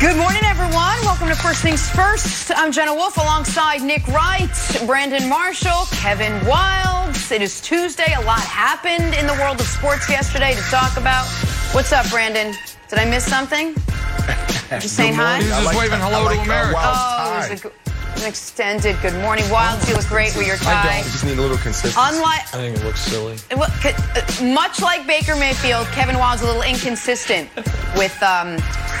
Good morning, everyone. Welcome to First Things First. I'm Jenna Wolf alongside Nick Wright, Brandon Marshall, Kevin Wildes. It is Tuesday. A lot happened in the world of sports yesterday to talk about. What's up, Brandon? Did I miss something? Just saying hi? He's just like- waving hello like, to America. Wild Oh, it tie. was a, g- an extended good morning. Wildes, you look great with your tie. You just need a little consistency. Unlike, I think it looks silly. Uh, much like Baker Mayfield, Kevin Wild's a little inconsistent with um,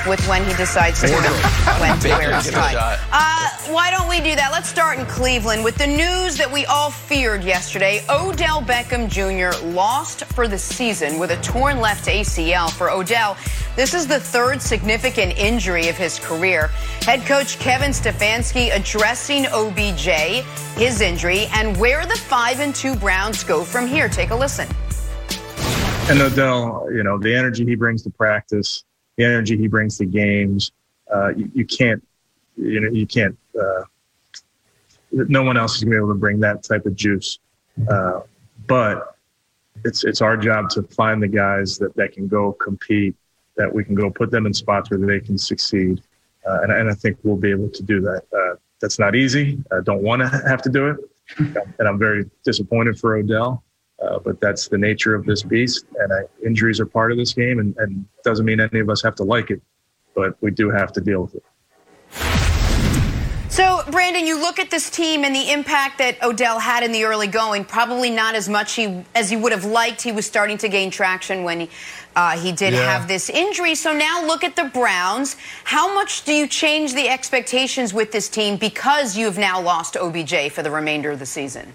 with when he decides to when to wear his Give it a tie. Uh, why don't we do that? Let's start in Cleveland with the news that we all feared yesterday. Odell Beckham Jr. lost for the season with a torn left ACL. For Odell, this is the third significant injury of his career. Head coach Kevin Stefanski addressing OBJ, his injury, and where the five and two Browns go from here. Take a listen. and Odell, you know, the energy he brings to practice, the energy he brings to games, uh, you, you can't, you know, you can't. Uh, no one else is gonna be able to bring that type of juice. Uh, but it's it's our job to find the guys that that can go compete, that we can go put them in spots where they can succeed, uh, and, and I think we'll be able to do that. Uh, that's not easy. I don't want to have to do it, and I'm very disappointed for Odell. Uh, but that's the nature of this beast, and I, injuries are part of this game, and, and doesn't mean any of us have to like it, but we do have to deal with it. So, Brandon, you look at this team and the impact that Odell had in the early going. Probably not as much he, as he would have liked. He was starting to gain traction when he, uh, he did Yeah. have this injury. So now look at the Browns. How much do you change the expectations with this team because you have now lost OBJ for the remainder of the season?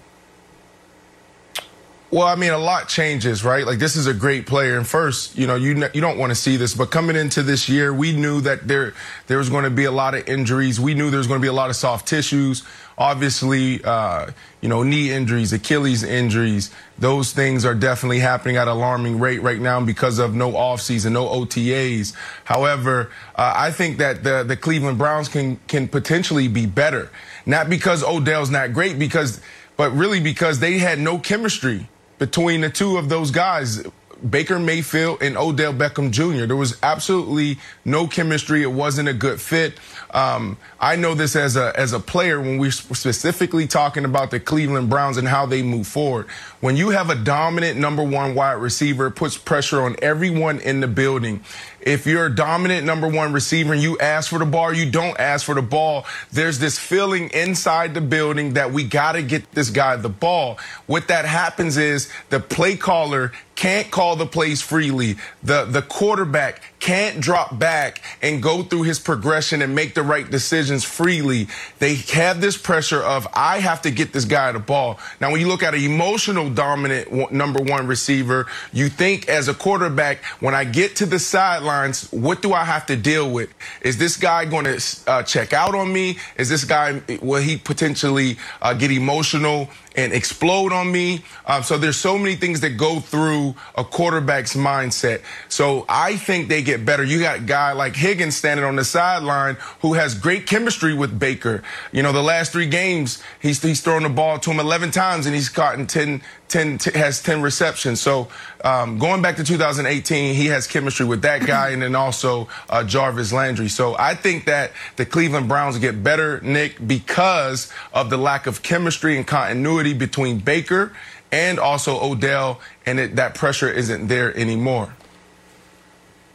Well, I mean, a lot changes, right? Like this is a great player, and first, you know, you you don't want to see this, but coming into this year, we knew that there there was going to be a lot of injuries. We knew there was going to be a lot of soft tissues. Obviously, uh, you know, knee injuries, Achilles injuries, those things are definitely happening at alarming rate right now because of no offseason, no OTAs. However, uh, I think that the the Cleveland Browns can can potentially be better, not because Odell's not great, because but really because they had no chemistry between the two of those guys, Baker Mayfield and Odell Beckham Jr. There was absolutely no chemistry. It wasn't a good fit. Um, I know this as a as a player when we're specifically talking about the Cleveland Browns and how they move forward. When you have a dominant number one wide receiver, it puts pressure on everyone in the building. If you're a dominant number one receiver and you ask for the ball, you don't ask for the ball. There's this feeling inside the building that we got to get this guy the ball. What that happens is the play caller can't call the plays freely. The the quarterback can't drop back and go through his progression and make the right decisions freely. They have this pressure of I have to get this guy the ball. Now, when you look at an emotional dominant number one receiver, you think as a quarterback, when I get to the sidelines, what do I have to deal with? Is this guy going to uh, check out on me? Is this guy will he potentially uh, get emotional? And explode on me. Um, so there's so many things that go through a quarterback's mindset. So I think they get better. You got a guy like Higgins standing on the sideline who has great chemistry with Baker. You know, the last three games, he's, he's the ball to him 11 times and he's caught in 10, 10 t- has 10 receptions. So um, going back to 2018, he has chemistry with that guy and then also uh, Jarvis Landry. So I think that the Cleveland Browns get better, Nick, because of the lack of chemistry and continuity between Baker and also Odell, and it, that pressure isn't there anymore.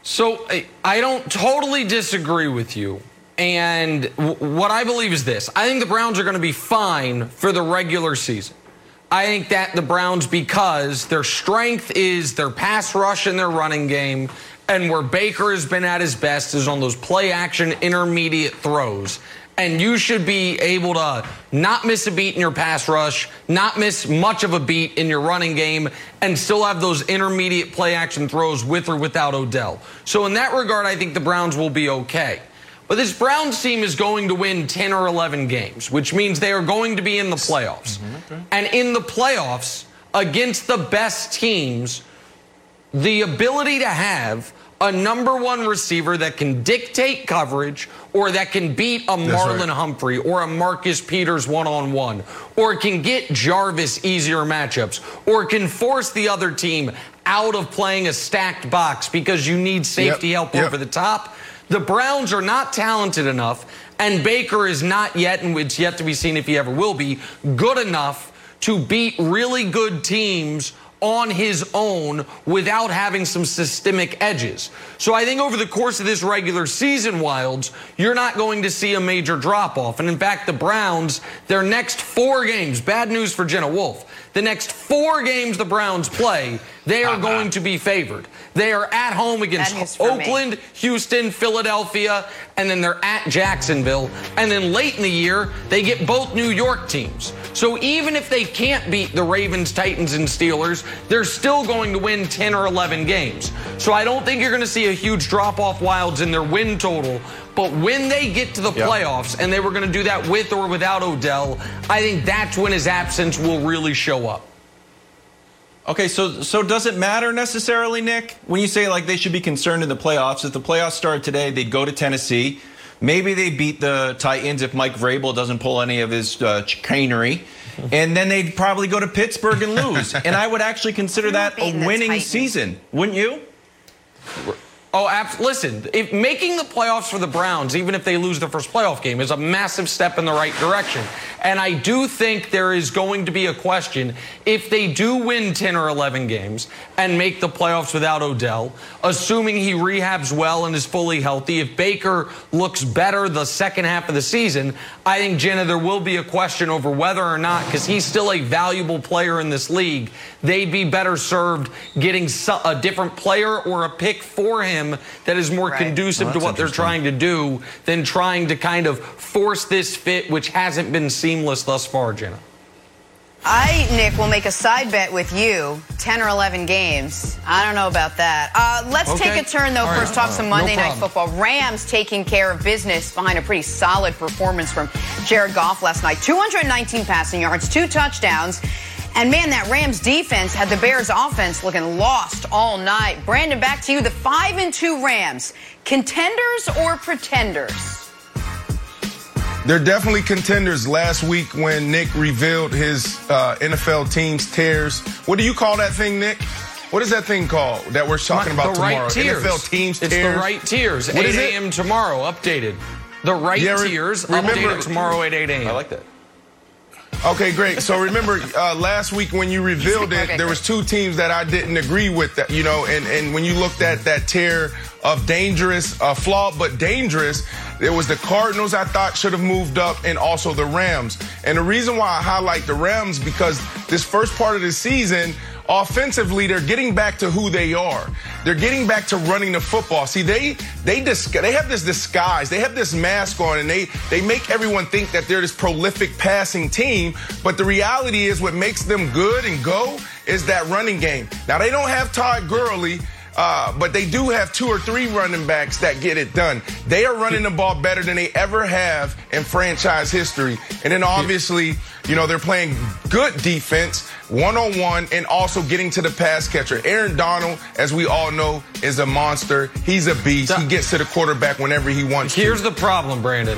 So I- I don't totally disagree with you. And w- what I believe is this I think the Browns are going to be fine for the regular season. I think that the Browns, because their strength is their pass rush and their running game, and where Baker has been at his best is on those play action intermediate throws. And you should be able to not miss a beat in your pass rush, not miss much of a beat in your running game, and still have those intermediate play action throws with or without Odell. So, in that regard, I think the Browns will be okay. But this Browns team is going to win 10 or 11 games, which means they are going to be in the playoffs. Mm-hmm, and in the playoffs, against the best teams, the ability to have a number one receiver that can dictate coverage or that can beat a Marlon right. Humphrey or a Marcus Peters one on one or can get Jarvis easier matchups or can force the other team out of playing a stacked box because you need safety Yep, help yep. over the top. The Browns are not talented enough, and Baker is not yet, and it's yet to be seen if he ever will be, good enough to beat really good teams on his own without having some systemic edges. So I think over the course of this regular season, Wildes, you're not going to see a major drop off. And in fact, the Browns, their next four games, bad news for Jenna Wolf, the next four games the Browns play, they are uh-huh. going to be favored. They are at home against for me. Oakland, Houston, Philadelphia, and then they're at Jacksonville. And then late in the year, they get both New York teams. So even if they can't beat the Ravens, Titans, and Steelers, they're still going to win 10 or 11 games. So I don't think you're going to see a huge drop off Wildes in their win total. But when they get to the Yep. playoffs, and they were going to do that with or without Odell, I think that's when his absence will really show up. Okay, so so does it matter necessarily, Nick? When you say like they should be concerned in the playoffs, if the playoffs started today, they'd go to Tennessee. Maybe they beat the Titans if Mike Vrabel doesn't pull any of his uh, chicanery. And then they'd probably go to Pittsburgh and lose. and I would actually consider that a winning Titans. season, wouldn't you? Oh, abs- listen, if making the playoffs for the Browns, even if they lose their first playoff game, is a massive step in the right direction. And I do think there is going to be a question if they do win 10 or 11 games and make the playoffs without Odell, assuming he rehabs well and is fully healthy, if Baker looks better the second half of the season, I think, Jenna, there will be a question over whether or not, because he's still a valuable player in this league, they'd be better served getting a different player or a pick for him that is more Right. conducive Well, to what they're trying to do than trying to kind of force this fit, which hasn't been seamless thus far, Jenna. I, Nick, will make a side bet with you. 10 or 11 games. I don't know about that. Uh, let's Okay. take a turn, though. All right. First, talk some No Monday Night. Football. Rams taking care of business behind a pretty solid performance from Jared Goff last night. 219 passing yards, two touchdowns. And man, that Rams defense had the Bears offense looking lost all night. Brandon, back to you. The 5 and 2 Rams, contenders or pretenders? They're definitely contenders. Last week when Nick revealed his uh, NFL team's tiers, what do you call that thing, Nick? What is that thing called that we're talking about the tomorrow? right tiers. NFL teams it's tiers. the right tiers. What 8 a.m. tomorrow, updated. The right Yeah, re- tiers, remember- updated tomorrow at 8 a.m. I like that. Okay, great. So remember, uh, last week when you revealed it, there was two teams that I didn't agree with. That you know, and and when you looked at that tier of dangerous, uh, flawed but dangerous, there was the Cardinals. I thought should have moved up, and also the Rams. And the reason why I highlight the Rams because this first part of the season. Offensively, they're getting back to who they are. They're getting back to running the football. See, they they dis- they have this disguise. They have this mask on, and they they make everyone think that they're this prolific passing team. But the reality is, what makes them good and go is that running game. Now they don't have Todd Gurley. Uh, but they do have two or three running backs that get it done. They are running the ball better than they ever have in franchise history. And then obviously, you know, they're playing good defense, one on one, and also getting to the pass catcher. Aaron Donald, as we all know, is a monster. He's a beast. He gets to the quarterback whenever he wants to. Here's the problem, Brandon.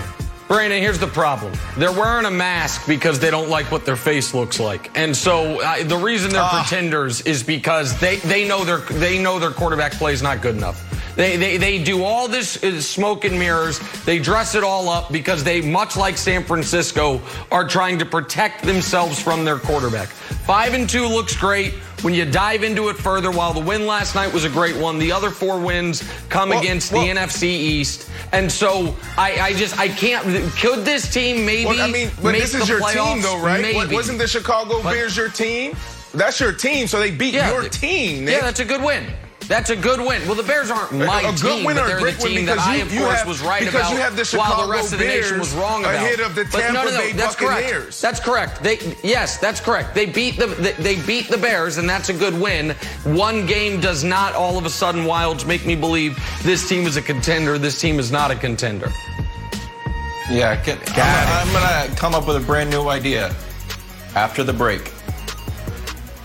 Brandon, here's the problem. They're wearing a mask because they don't like what their face looks like, and so uh, the reason they're Ah. pretenders is because they, they know their they know their quarterback play is not good enough. They, they they do all this uh, smoke and mirrors. They dress it all up because they, much like San Francisco, are trying to protect themselves from their quarterback. Five and two looks great. When you dive into it further, while the win last night was a great one, the other four wins come Well, against well- the NFC East. And so I, I just I can't. Could this team maybe? Well, I mean, but make this is your playoffs? team, though, right? Maybe. Wasn't the Chicago But- Bears your team? That's your team, so they beat Yeah, your team. Nick. Yeah, that's a good win. That's a good win. Well, the Bears aren't my a good team, win but or a they're great the win team that because I, you- of you course, have- was right because about, you have the while Chicago the rest of the nation was Bears wrong about. ahead of the But no, Tampa no, no, Bay that's Buccaneers. correct. That's correct. They yes, that's correct. They beat the they, they beat the Bears, and that's a good win. One game does not all of a sudden Wildes make me believe this team is a contender. This team is not a contender. Yeah, can, I'm, I'm gonna come up with a brand new idea after the break.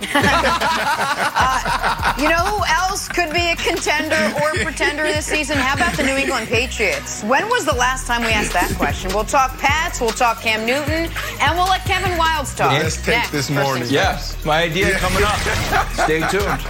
Uh, you know who else could be a contender or pretender this season? How about the New England Patriots? When was the last time we asked that question? We'll talk Pats, we'll talk Cam Newton, and we'll let Kevin Wildes talk. Let's take Next, this morning. things Yes, my idea coming up. Stay tuned.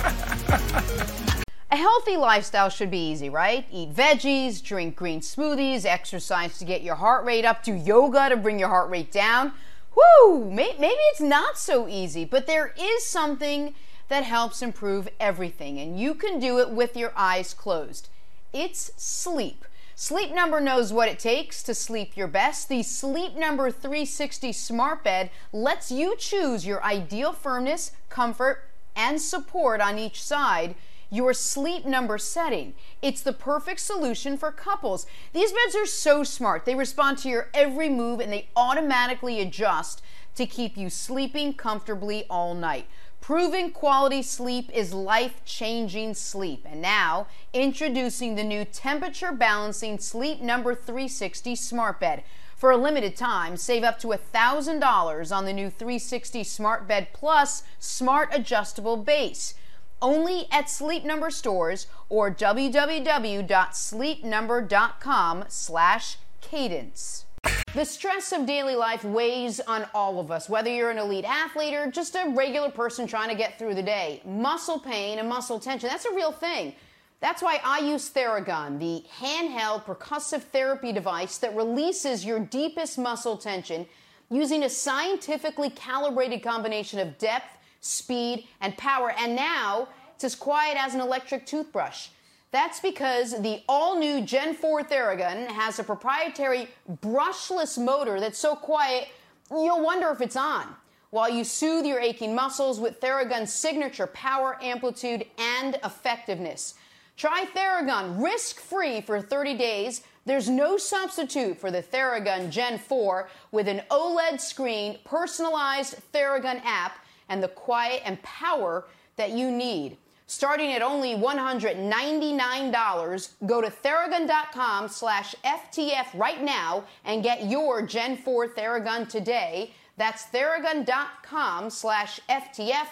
A healthy lifestyle should be easy, right? Eat veggies, drink green smoothies, exercise to get your heart rate up, do yoga to bring your heart rate down. Woo! Maybe it's not so easy, but there is something that helps improve everything, and you can do it with your eyes closed. It's sleep. Sleep Number knows what it takes to sleep your best. The Sleep Number 360 Smart Bed lets you choose your ideal firmness, comfort, and support on each side your sleep number setting. It's the perfect solution for couples. These beds are so smart. They respond to your every move and they automatically adjust to keep you sleeping comfortably all night. Proven quality sleep is life changing sleep. And now, introducing the new temperature balancing Sleep Number 360 Smart Bed. For a limited time, save up to $1,000 on the new 360 Smart Bed Plus Smart Adjustable Base only at Sleep Number stores or www.sleepnumber.com slash cadence. The stress of daily life weighs on all of us, whether you're an elite athlete or just a regular person trying to get through the day. Muscle pain and muscle tension, that's a real thing. That's why I use Theragun, the handheld percussive therapy device that releases your deepest muscle tension using a scientifically calibrated combination of depth speed, and power. And now it's as quiet as an electric toothbrush. That's because the all new Gen 4 Theragun has a proprietary brushless motor that's so quiet you'll wonder if it's on. While you soothe your aching muscles with Theragun's signature power, amplitude, and effectiveness. Try Theragun risk free for 30 days. There's no substitute for the Theragun Gen 4 with an OLED screen, personalized Theragun app, and the quiet and power that you need. Starting at only $199, go to theragun.com slash FTF right now and get your Gen 4 Theragun today. That's theragun.com slash FTF,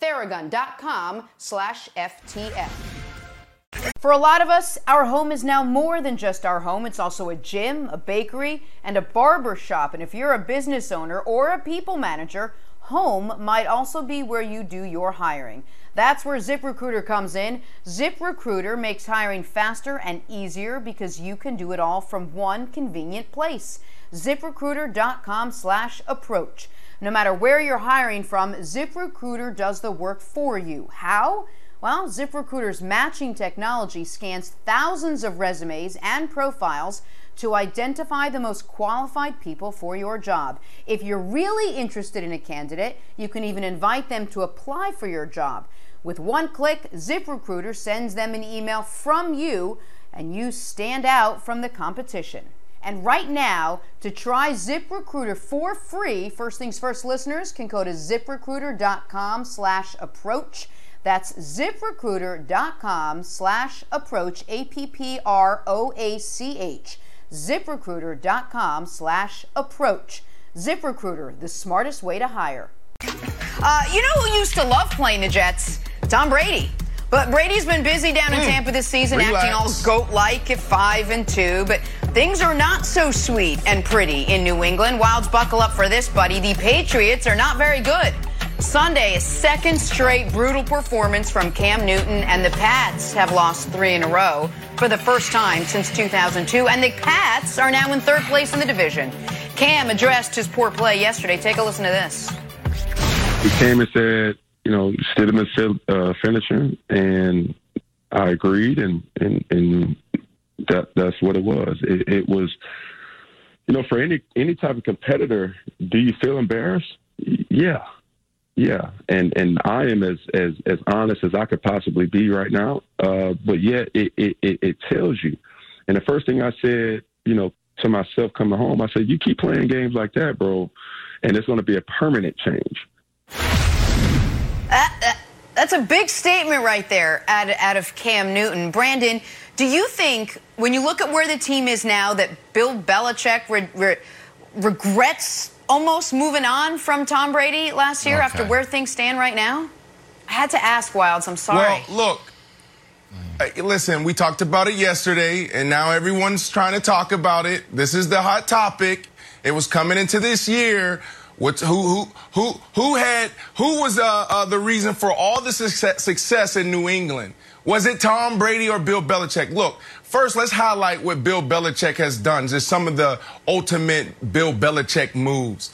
theragun.com slash FTF. For a lot of us, our home is now more than just our home. It's also a gym, a bakery, and a barber shop. And if you're a business owner or a people manager, home might also be where you do your hiring. That's where ZipRecruiter comes in. ZipRecruiter makes hiring faster and easier because you can do it all from one convenient place. ZipRecruiter.com slash approach. No matter where you're hiring from, ZipRecruiter does the work for you. How? Well, ZipRecruiter's matching technology scans thousands of resumes and profiles to identify the most qualified people for your job. If you're really interested in a candidate, you can even invite them to apply for your job. With one click, ZipRecruiter sends them an email from you, and you stand out from the competition. And right now, to try ZipRecruiter for free, first things first listeners can go to ziprecruiter.com slash approach. That's ziprecruiter.com slash approach, A P P R O A C H ziprecruiter.com slash approach. ZipRecruiter, the smartest way to hire. Uh, you know who used to love playing the Jets? Tom Brady. But Brady's been busy down in mm. Tampa this season, Relax. acting all goat-like at five and two. But things are not so sweet and pretty in New England. Wildes buckle up for this, buddy. The Patriots are not very good. Sunday, second straight brutal performance from Cam Newton, and the Pats have lost three in a row for the first time since 2002. And the Pats are now in third place in the division. Cam addressed his poor play yesterday. Take a listen to this. He came and said, you know, Stidham uh, finisher, and I agreed, and and and that that's what it was. It, it was, you know, for any any type of competitor, do you feel embarrassed? Yeah, yeah, and and I am as as as honest as I could possibly be right now. Uh, but yeah, it, it it tells you. And the first thing I said, you know, to myself coming home, I said, "You keep playing games like that, bro, and it's going to be a permanent change." That, that, that's a big statement right there out, out of Cam Newton. Brandon, do you think when you look at where the team is now that Bill Belichick re- re- regrets almost moving on from Tom Brady last year okay. after where things stand right now? I had to ask Wildes. I'm sorry. Well, look. Uh, listen, we talked about it yesterday, and now everyone's trying to talk about it. This is the hot topic. It was coming into this year. What's who who who who had who was uh, uh, the reason for all the success, success in New England? Was it Tom Brady or Bill Belichick? Look, first let's highlight what Bill Belichick has done. Just some of the ultimate Bill Belichick moves.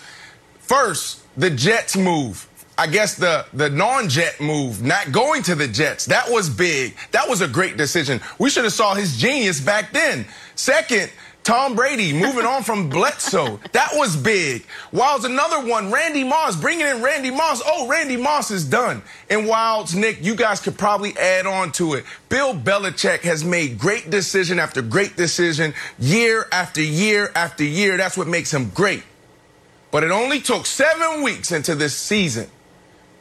First, the Jets move. I guess the the non-jet move, not going to the Jets, that was big. That was a great decision. We should have saw his genius back then. Second, Tom Brady moving on from Bledsoe. That was big. Wildes another one. Randy Moss bringing in Randy Moss. Oh, Randy Moss is done. And Wildes, Nick, you guys could probably add on to it. Bill Belichick has made great decision after great decision, year after year after year. That's what makes him great. But it only took seven weeks into this season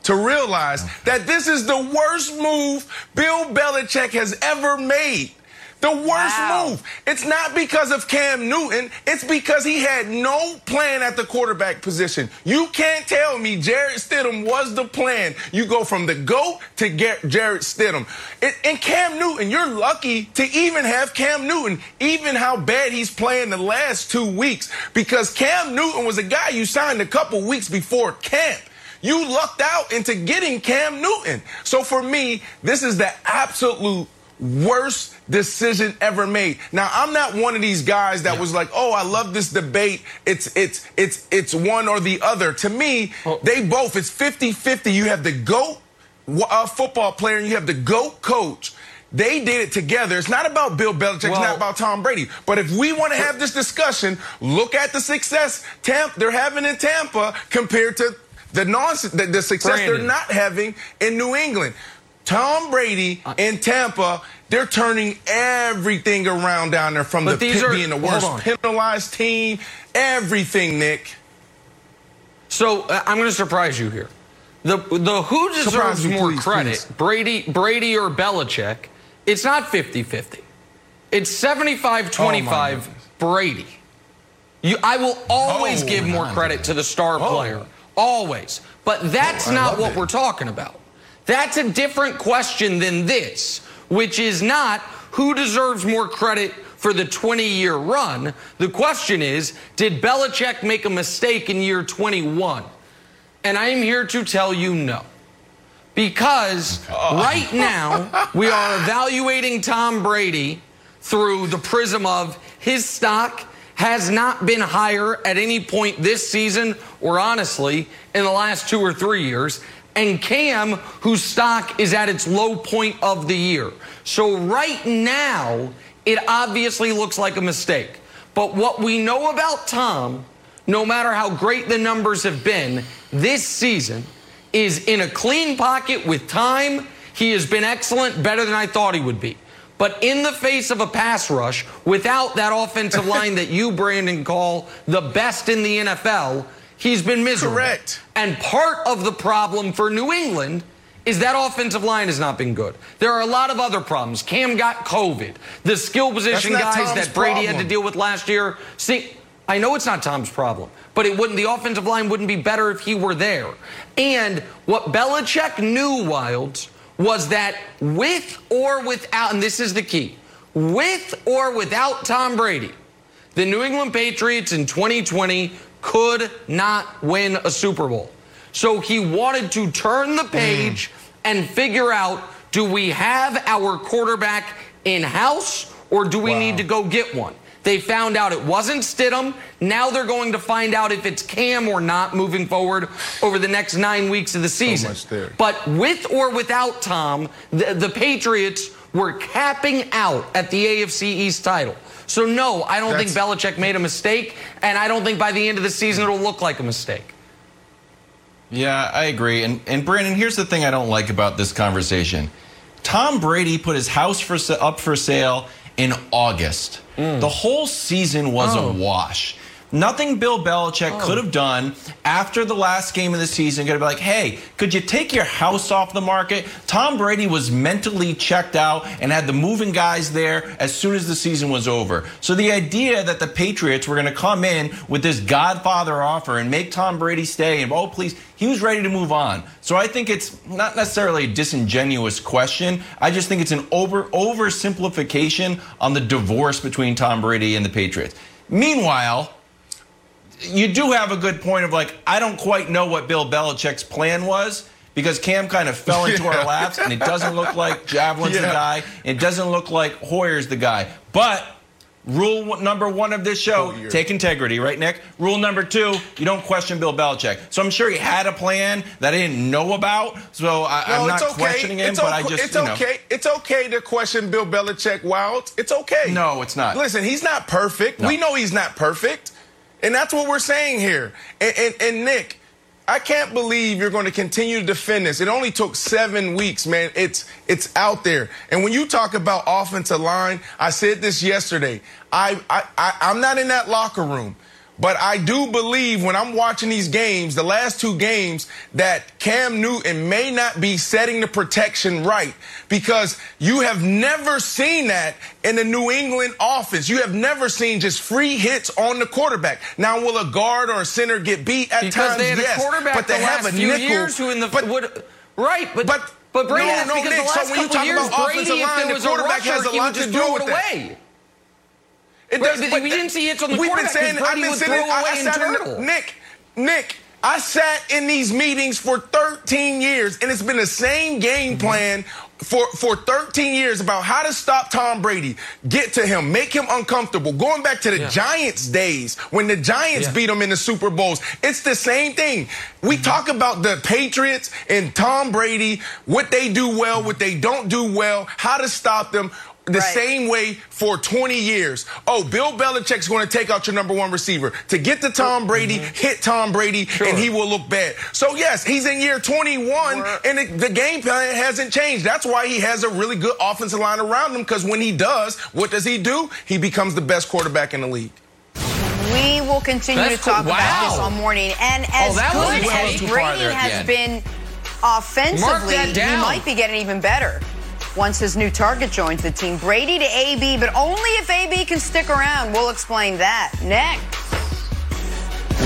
to realize that this is the worst move Bill Belichick has ever made. The worst wow. move. It's not because of Cam Newton. It's because he had no plan at the quarterback position. You can't tell me Jarrett Stidham was the plan. You go from the GOAT to Jarrett Stidham. And Cam Newton, you're lucky to even have Cam Newton, even how bad he's playing the last two weeks, because Cam Newton was a guy you signed a couple weeks before camp. You lucked out into getting Cam Newton. So for me, this is the absolute worst decision ever made. Now, I'm not one of these guys that yeah. was like, "Oh, I love this debate. It's it's it's it's one or the other." To me, well, they both it's 50-50. You have the GOAT uh, football player and you have the GOAT coach. They did it together. It's not about Bill Belichick. Well, it's not about Tom Brady. But if we want to have this discussion, look at the success Tampa, they're having in Tampa compared to the non the, the success Brandon. they're not having in New England. Tom Brady uh, in Tampa, they're turning everything around down there from the pit are, being the worst penalized team, everything, Nick. So uh, I'm going to surprise you here. The the who deserves me, more please, credit, please. Brady Brady or Belichick? It's not 50-50. It's 75-25 oh Brady. You, I will always oh, give more credit to the star oh. player. Always. But that's oh, not what it. we're talking about. That's a different question than this, which is not who deserves more credit for the 20 year run. The question is, did Belichick make a mistake in year 21? And I am here to tell you no. Because oh. right now, we are evaluating Tom Brady through the prism of his stock has not been higher at any point this season or honestly in the last two or three years. And Cam, whose stock is at its low point of the year. So right now, it obviously looks like a mistake. But what we know about Tom, no matter how great the numbers have been this season, is in a clean pocket with time. He has been excellent, better than I thought he would be. But in the face of a pass rush, without that offensive line that you, Brandon, call the best in the NFL, he's been miserable. Correct. And part of the problem for New England is that offensive line has not been good. There are a lot of other problems. Cam got COVID. The skill position guys Tom's that Brady problem. had to deal with last year. See, I know it's not Tom's problem, but it wouldn't. The offensive line wouldn't be better if he were there. And what Belichick knew, Wildes, was that with or without, and this is the key, with or without Tom Brady, the New England Patriots in 2020 could not win a Super Bowl. So he wanted to turn the page mm. and figure out do we have our quarterback in house or do we wow. need to go get one? They found out it wasn't Stidham. Now they're going to find out if it's Cam or not moving forward over the next nine weeks of the season. So but with or without Tom, the, the Patriots were capping out at the AFC East title. So, no, I don't That's, think Belichick made a mistake, and I don't think by the end of the season it'll look like a mistake. Yeah, I agree. And, and Brandon, here's the thing I don't like about this conversation. Tom Brady put his house for, up for sale in August. Mm. The whole season was oh. a wash. Nothing Bill Belichick oh. could have done after the last game of the season could have been like, hey, could you take your house off the market? Tom Brady was mentally checked out and had the moving guys there as soon as the season was over. So the idea that the Patriots were going to come in with this Godfather offer and make Tom Brady stay and, oh, please, he was ready to move on. So I think it's not necessarily a disingenuous question. I just think it's an over oversimplification on the divorce between Tom Brady and the Patriots. Meanwhile, you do have a good point of like, I don't quite know what Bill Belichick's plan was because Cam kind of fell into our laps, and it doesn't look like Javelin's yeah. the guy. It doesn't look like Hoyer's the guy. But Rule number one of this show, take integrity, right, Nick? Rule number two, you don't question Bill Belichick. So I'm sure he had a plan that I didn't know about. So I, am not okay. questioning him, it's but I just, it's okay. Know. It's okay to question Bill Belichick. Wild, it's okay. No, it's not. Listen, he's not perfect. No. We know he's not perfect, and that's what we're saying here. and, and, and Nick I can't believe you're going to continue to defend this. It only took seven weeks, man. It's it's out there. And when you talk about offensive line, I said this yesterday. I, I, I I'm not in that locker room. But I do believe when I'm watching these games, the last two games, that Cam Newton may not be setting the protection right because you have never seen that in the New England offense. You have never seen just free hits on the quarterback. Now, will a guard or a center get beat at because times? They had yes, a quarterback but they the have last a nickel. Years who in the but, would, right, but. but but Brady, no, no, because Nick, the last so when you talk years, about Brady, offensive line, the quarterback rusher, has a lot to do with it away. It does, but, we didn't see hits on the we've quarterback. Been saying, Brady I've been would sitting, throw away I, I sat turtle. in, Nick, Nick, I sat in these meetings for 13 years, and it's been the same game plan for, for 13 years about how to stop Tom Brady, get to him, make him uncomfortable. Going back to the yeah. Giants days when the Giants yeah. beat them in the Super Bowls, it's the same thing. We mm-hmm. talk about the Patriots and Tom Brady, what they do well, what they don't do well, how to stop them the right. same way for 20 years. Oh, Bill Belichick's going to take out your number one receiver to get to Tom Brady, mm-hmm. hit Tom Brady, sure. and he will look bad. So yes, he's in year 21, and it, the game plan hasn't changed. That's why he has a really good offensive line around him. Because when he does, what does he do? He becomes the best quarterback in the league. We will continue That's to talk cool. wow. about this all morning. And oh, as oh, good as Brady has been offensively, he might be getting even better once his new target joins the team. Brady to AB, but only if AB can stick around. We'll explain that next.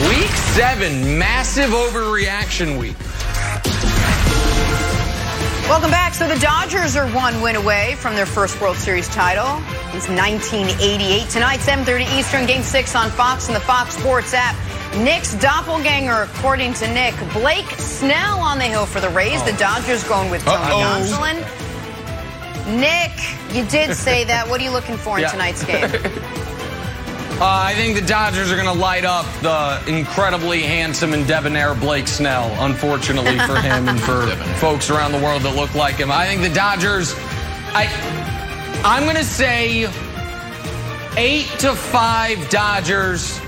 Week seven, massive overreaction week. Welcome back. So the Dodgers are one win away from their first World Series title. It's 1988. Tonight, 7.30 Eastern, Game 6 on Fox and the Fox Sports app. Nick's doppelganger, according to Nick. Blake Snell on the hill for the Rays. Oh. The Dodgers going with Tony Gonsolin. Nick, you did say that. What are you looking for in yeah. tonight's game? Uh, I think the Dodgers are going to light up the incredibly handsome and debonair Blake Snell, unfortunately for him and for folks around the world that look like him. I think the Dodgers, I, I'm going to say eight to five Dodgers.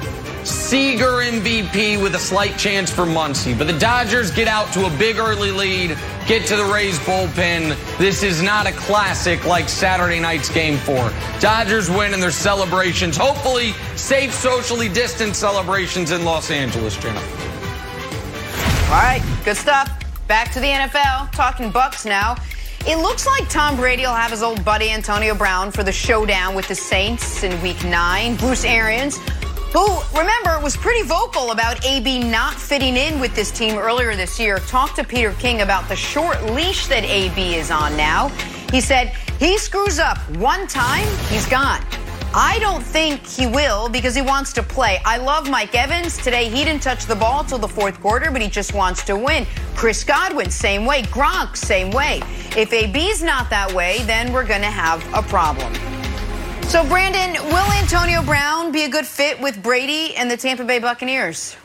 Seager MVP with a slight chance for Muncy. But the Dodgers get out to a big early lead, get to the Rays bullpen. This is not a classic like Saturday night's game four. Dodgers win in their celebrations, hopefully safe, socially distant celebrations in Los Angeles, Jenna. All right, good stuff. Back to the NFL, talking Bucks now. It looks like Tom Brady will have his old buddy Antonio Brown for the showdown with the Saints in week nine. Bruce Arians who, remember, was pretty vocal about AB not fitting in with this team earlier this year, talked to Peter King about the short leash that AB is on now. He said, he screws up one time, he's gone. I don't think he will because he wants to play. I love Mike Evans. Today, he didn't touch the ball till the fourth quarter, but he just wants to win. Chris Godwin, same way. Gronk, same way. If AB's not that way, then we're going to have a problem. So, Brandon, will Antonio Brown be a good fit with Brady and the Tampa Bay Buccaneers?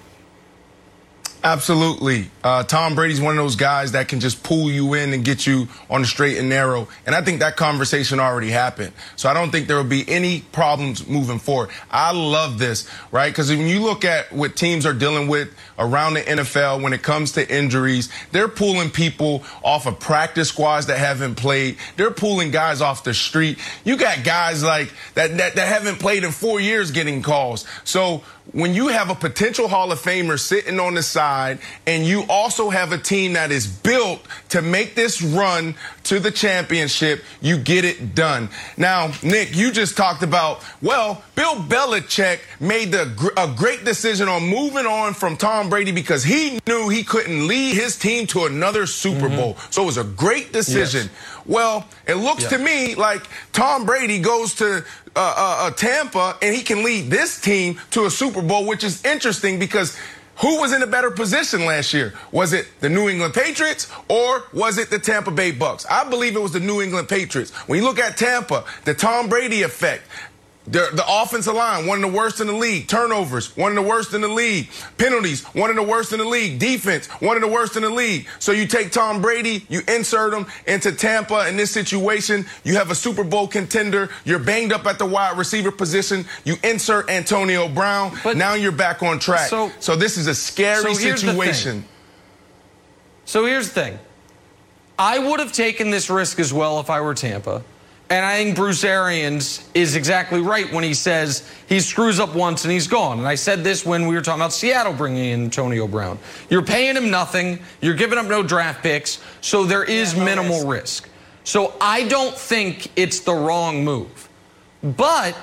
Absolutely. Uh, Tom Brady's one of those guys that can just pull you in and get you on the straight and narrow. And I think that conversation already happened. So I don't think there will be any problems moving forward. I love this, right? Because when you look at what teams are dealing with around the NFL when it comes to injuries, they're pulling people off of practice squads that haven't played. They're pulling guys off the street. You got guys like that, that, that haven't played in four years getting calls. So when you have a potential Hall of Famer sitting on the side and you also have a team that is built to make this run to the championship, you get it done. Now, Nick, you just talked about, well, Bill Belichick made the, a great decision on moving on from Tom Brady because he knew he couldn't lead his team to another Super mm-hmm. Bowl. So it was a great decision. Yes. Well, it looks to me like Tom Brady goes to uh, uh, uh, Tampa and he can lead this team to a Super Bowl, which is interesting because who was in a better position last year? Was it the New England Patriots or was it the Tampa Bay Bucks? I believe it was the New England Patriots. When you look at Tampa, the Tom Brady effect, the, the offensive line, one of the worst in the league. Turnovers, one of the worst in the league. Penalties, one of the worst in the league. Defense, one of the worst in the league. So you take Tom Brady, you insert him into Tampa in this situation. You have a Super Bowl contender. You're banged up at the wide receiver position. You insert Antonio Brown. But now you're back on track. So, so this is a scary so situation. So here's the thing. I would have taken this risk as well if I were Tampa. And I think Bruce Arians is exactly right when he says he screws up once and he's gone. And I said this when we were talking about Seattle bringing in Antonio Brown. You're paying him nothing, you're giving up no draft picks, so there is yeah, minimal risk. risk. So I don't think it's the wrong move. But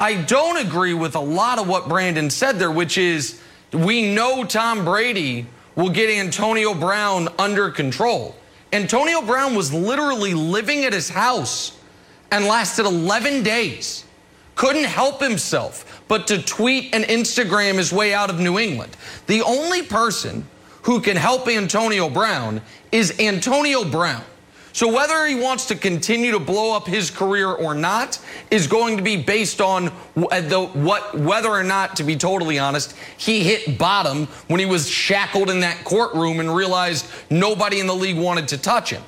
I don't agree with a lot of what Brandon said there, which is we know Tom Brady will get Antonio Brown under control. Antonio Brown was literally living at his house and lasted 11 days. Couldn't help himself but to tweet and Instagram his way out of New England. The only person who can help Antonio Brown is Antonio Brown. So whether he wants to continue to blow up his career or not is going to be based on uh, the, what whether or not, to be totally honest, he hit bottom when he was shackled in that courtroom and realized nobody in the league wanted to touch him.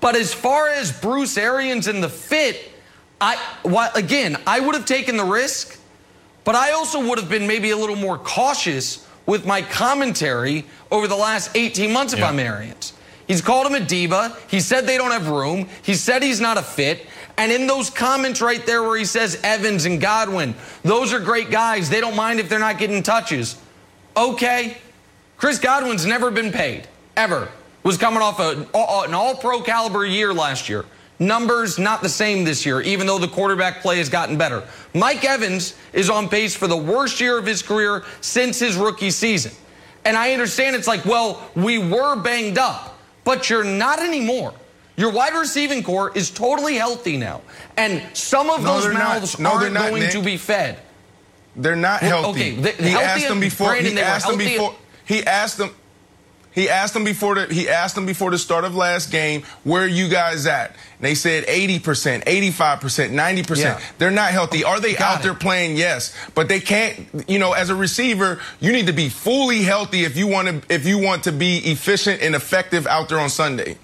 But as far as Bruce Arians and the fit, I well, again, I would have taken the risk, but I also would have been maybe a little more cautious with my commentary over the last 18 months if yeah. I'm Arians. He's called him a diva. He said they don't have room. He said he's not a fit. And in those comments right there where he says Evans and Godwin, those are great guys. They don't mind if they're not getting touches. Okay. Chris Godwin's never been paid, ever was coming off a, an all pro caliber year last year. Numbers not the same this year, even though the quarterback play has gotten better. Mike Evans is on pace for the worst year of his career since his rookie season. And I understand it's like, well, we were banged up, but you're not anymore. Your wide receiving core is totally healthy now. And some of no, those mouths no, aren't not, going Nick. to be fed. They're not healthy. okay, the, he healthy asked them before. Brandon, he asked them before. He asked them. He asked them before the he asked them before the start of last game, where are you guys at? And they said 80%, 85%, 90%. Yeah. They're not healthy. Are they Got out it. there playing? Yes. But they can't, you know, as a receiver, you need to be fully healthy if you want to if you want to be efficient and effective out there on Sunday.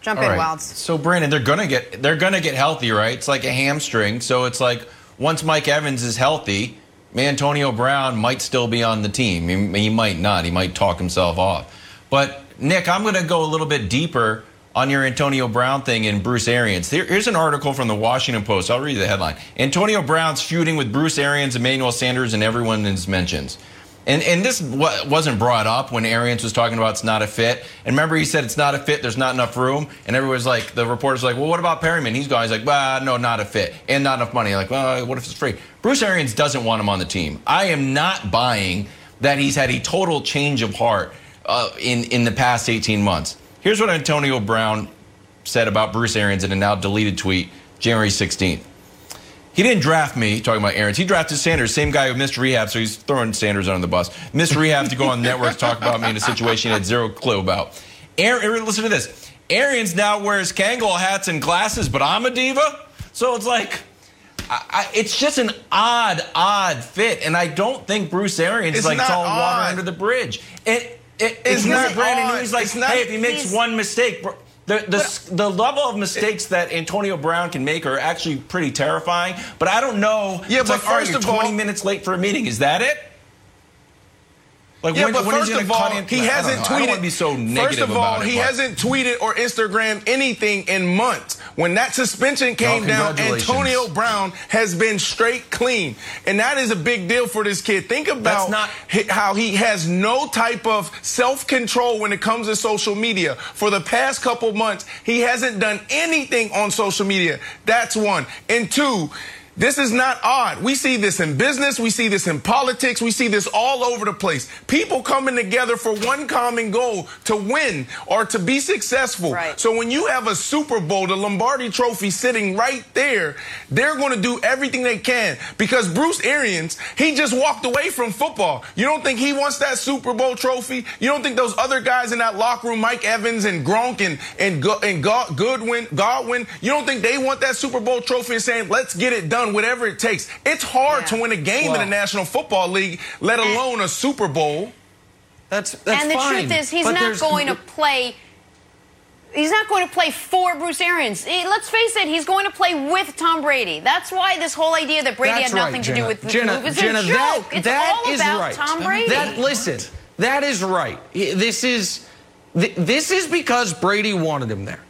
Jump All in, right. Wildes. So Brandon, they're gonna get they're gonna get healthy, right? It's like a hamstring. So it's like once Mike Evans is healthy Antonio Brown might still be on the team. He, he might not. He might talk himself off. But Nick, I'm going to go a little bit deeper on your Antonio Brown thing and Bruce Arians. here's an article from the Washington Post. I'll read you the headline. Antonio Brown's feuding with Bruce Arians, Emmanuel Sanders, and everyone in his mentions. And, and this wasn't brought up when Arians was talking about it's not a fit. And remember, he said it's not a fit, there's not enough room. And everyone's like, the reporter's like, well, what about Perriman? He's gone. He's like, well, no, not a fit. And not enough money. Like, well, what if it's free? Bruce Arians doesn't want him on the team. I am not buying that he's had a total change of heart uh, in, in the past 18 months. Here's what Antonio Brown said about Bruce Arians in a now deleted tweet, January 16th. He didn't draft me, talking about Arians. He drafted Sanders, same guy who missed rehab, so he's throwing Sanders under the bus. Missed rehab to go on the network talk about me in a situation he had zero clue about. Aaron, listen to this. Arians now wears Kangol hats and glasses, but I'm a diva? So it's like, I, I, it's just an odd, odd fit. And I don't think Bruce Arians it's is like it's all odd. water under the bridge. It, it, it's, it's not Brandon He's like, hey, if he makes one mistake, bro, the, the, the level of mistakes that Antonio Brown can make are actually pretty terrifying. But I don't know. Yeah, it's but like, first of 20 all, minutes late for a meeting. Is that it? Like yeah, when, but when first of all, he hasn't tweeted. Be so negative First of all, it, he but. hasn't tweeted or Instagram anything in months. When that suspension came down, Antonio Brown has been straight clean. And that is a big deal for this kid. Think about not- how he has no type of self control when it comes to social media. For the past couple months, he hasn't done anything on social media. That's one. And two, this is not odd. We see this in business. We see this in politics. We see this all over the place. People coming together for one common goal to win or to be successful. Right. So when you have a Super Bowl, the Lombardi trophy sitting right there, they're going to do everything they can because Bruce Arians, he just walked away from football. You don't think he wants that Super Bowl trophy? You don't think those other guys in that locker room, Mike Evans and Gronk and, and, and Go- Goodwin, Godwin, you don't think they want that Super Bowl trophy and saying, let's get it done, whatever it takes? It's hard Yeah. to win a game in the National Football League, let alone a Super Bowl. That's that's and the fine. truth is, he's But not going to play. He's not going to play for Bruce Arians. Let's face it, he's going to play with Tom Brady. That's why this whole idea that Brady That's had nothing right, to do with the Jenna, move is Jenna, a joke. That, it's that all is about right. Tom Brady. That listen, that is right. This is this is because Brady wanted him there.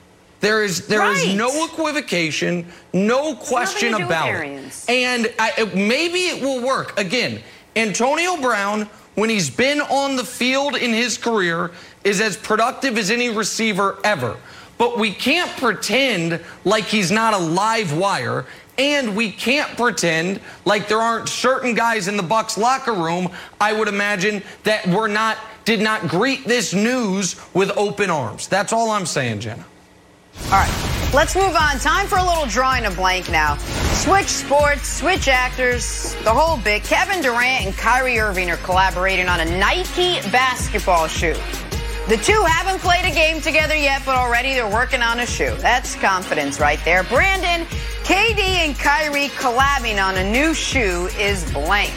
There is there is Right. no equivocation, no question about it. And I, maybe it will work again. Antonio Brown, when he's been on the field in his career, is as productive as any receiver ever. But we can't pretend like he's not a live wire. And we can't pretend like there aren't certain guys in the Bucs locker room, I would imagine, that were not did not greet this news with open arms. That's all I'm saying, Jenna. All right, let's move on. Time for a little drawing a blank now. Switch sports, switch actors, the whole bit. Kevin Durant and Kyrie Irving are collaborating on a Nike basketball shoe. The two haven't played a game together yet, but already they're working on a shoe. That's confidence right there. Brandon, KD and Kyrie collabing on a new shoe is blank.